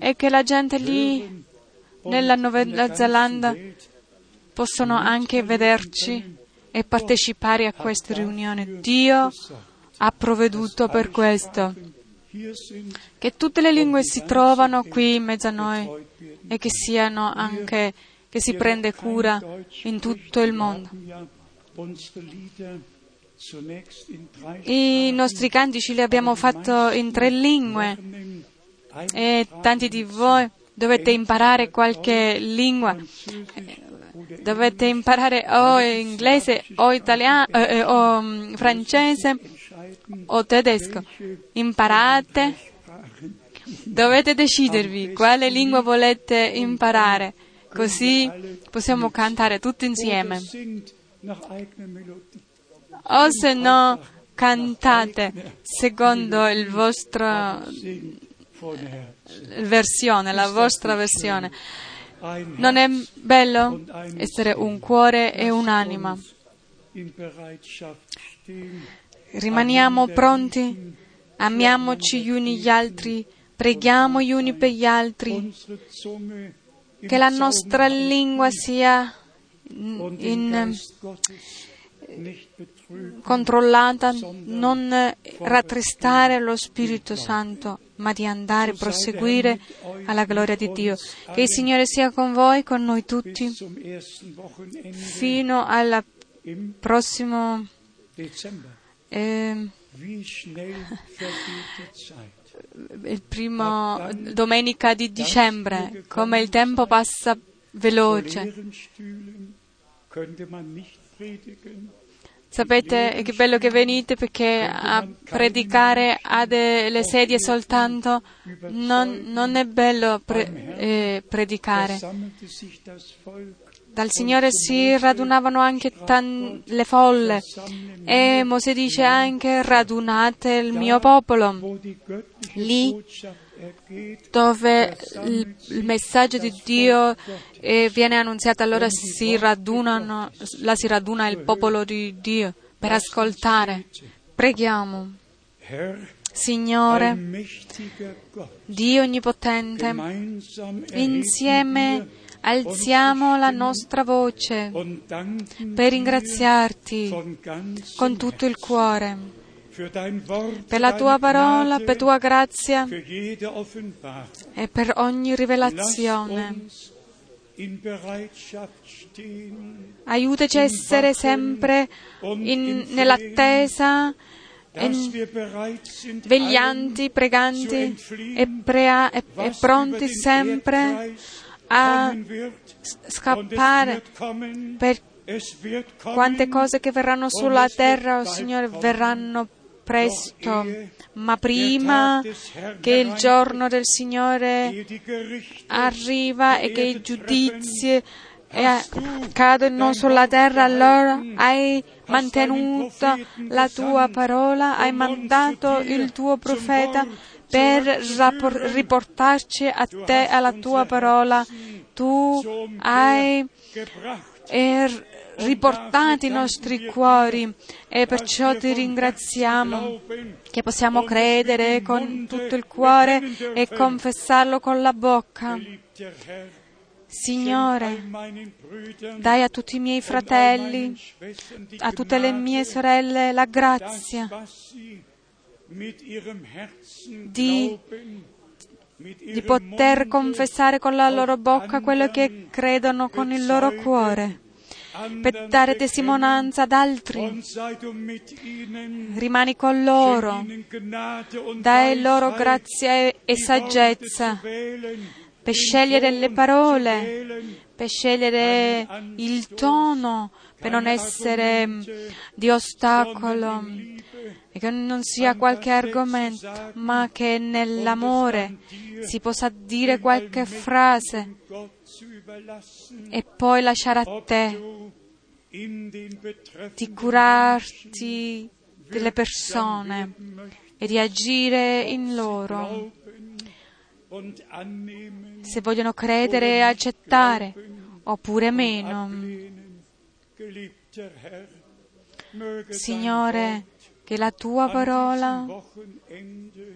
e che la gente lì nella Nuova Zelanda possono anche vederci e partecipare a queste riunioni. Dio ha provveduto per questo. Che tutte le lingue si trovano qui in mezzo a noi e che siano anche, che si prende cura in tutto il mondo. I nostri cantici li abbiamo fatti in tre lingue e tanti di voi dovete imparare qualche lingua. Dovete imparare o inglese o italiano eh, o mm, francese o tedesco. Imparate. Dovete decidervi quale lingua volete imparare, così possiamo cantare tutti insieme o se no cantate secondo il vostro versione, la vostra versione. Non è bello essere un cuore e un'anima? Rimaniamo pronti, amiamoci gli uni gli altri, preghiamo gli uni per gli altri, che la nostra lingua sia in, controllata, non rattristare lo Spirito Santo, ma di andare, proseguire alla gloria di Dio. Che il Signore sia con voi, con noi tutti, fino al prossimo eh, il primo domenica di dicembre, come il tempo passa veloce. Sapete che bello che venite perché a predicare a delle sedie soltanto non, non è bello pre, eh, predicare. Dal Signore si radunavano anche tan- le folle e Mosè dice anche radunate il mio popolo. Lì dove il messaggio di Dio eh, viene annunziato, allora si radunano, la si raduna il popolo di Dio per ascoltare. Preghiamo. Signore, Dio Onnipotente, insieme alziamo la nostra voce per ringraziarti con tutto il cuore per la tua parola, per tua grazia e per ogni rivelazione. Aiutaci a essere sempre in, nell'attesa, veglianti, preganti e, prea, e, e pronti sempre a scappare. Per quante cose che verranno sulla terra, oh Signore, verranno presto, ma prima che il giorno del Signore arriva e che i giudizi cadono sulla terra, allora hai mantenuto la tua parola, hai mandato il tuo profeta per riportarci a te, alla tua parola. Tu hai riportati i nostri cuori e perciò ti ringraziamo che possiamo credere con tutto il cuore e confessarlo con la bocca. Signore, dai a tutti i miei fratelli, a tutte le mie sorelle la grazia di, di poter confessare con la loro bocca quello che credono con il loro cuore per dare testimonianza ad altri. Rimani con loro, dai loro grazia e saggezza per scegliere le parole, per scegliere il tono, per non essere di ostacolo e che non sia qualche argomento, ma che nell'amore si possa dire qualche frase e poi lasciare a te di curarti delle persone e di agire in loro. Se vogliono credere e accettare oppure meno. Signore, che la tua parola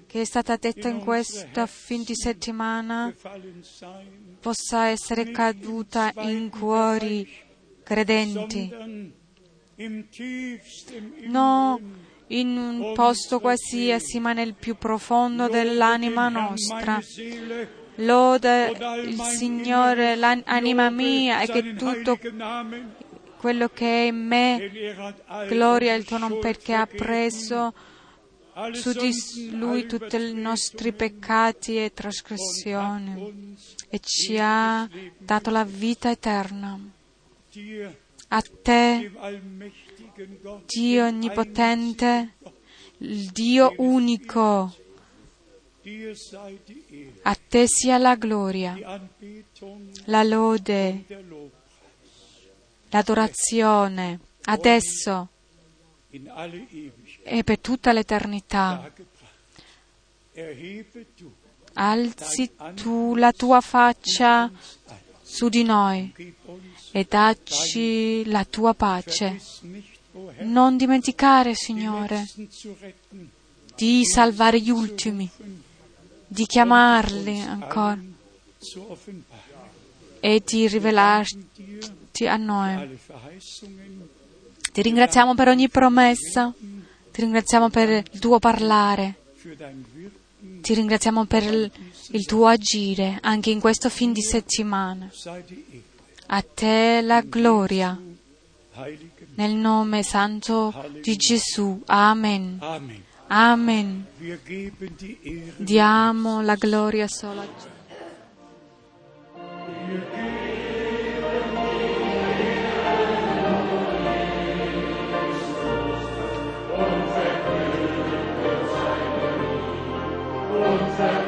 che è stata detta in questo fin di settimana possa essere caduta in cuori credenti, non in un posto qualsiasi, ma nel più profondo dell'anima nostra. Loda il Signore, l'anima mia, e che tutto quello che è in me gloria il tuo nome perché ha preso su di lui tutti i nostri peccati e trasgressioni e ci ha dato la vita eterna. A te, Dio Onnipotente, il Dio unico, a te sia la gloria, la lode, l'adorazione, adesso e per tutta l'eternità. Alzi tu la tua faccia su di noi e dacci la tua pace. Non dimenticare, Signore, di salvare gli ultimi, di chiamarli ancora e di rivelarti a noi. Ti ringraziamo per ogni promessa, ti ringraziamo per il tuo parlare, ti ringraziamo per il, tuo agire anche in questo fin di settimana. A te la gloria. Nel nome santo di Gesù. Amen. Amen. Diamo la gloria solo a Gesù. E,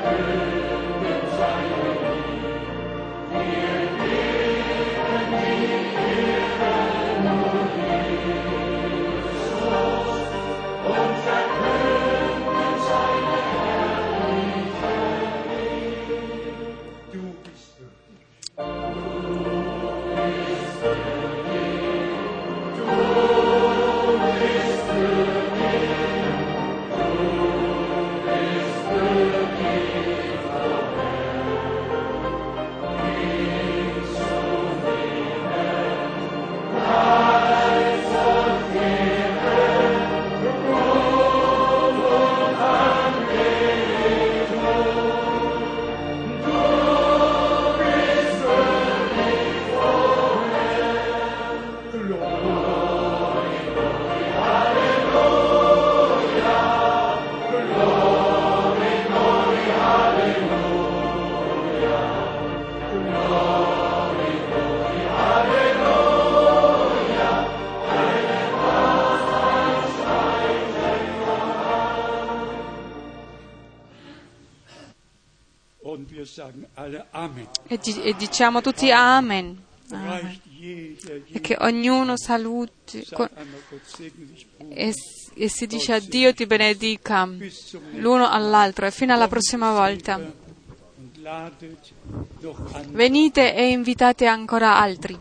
diciamo tutti Amen. Amen. E che ognuno saluti e, e si dice addio ti benedica l'uno all'altro e fino alla prossima volta. Venite e invitate ancora altri.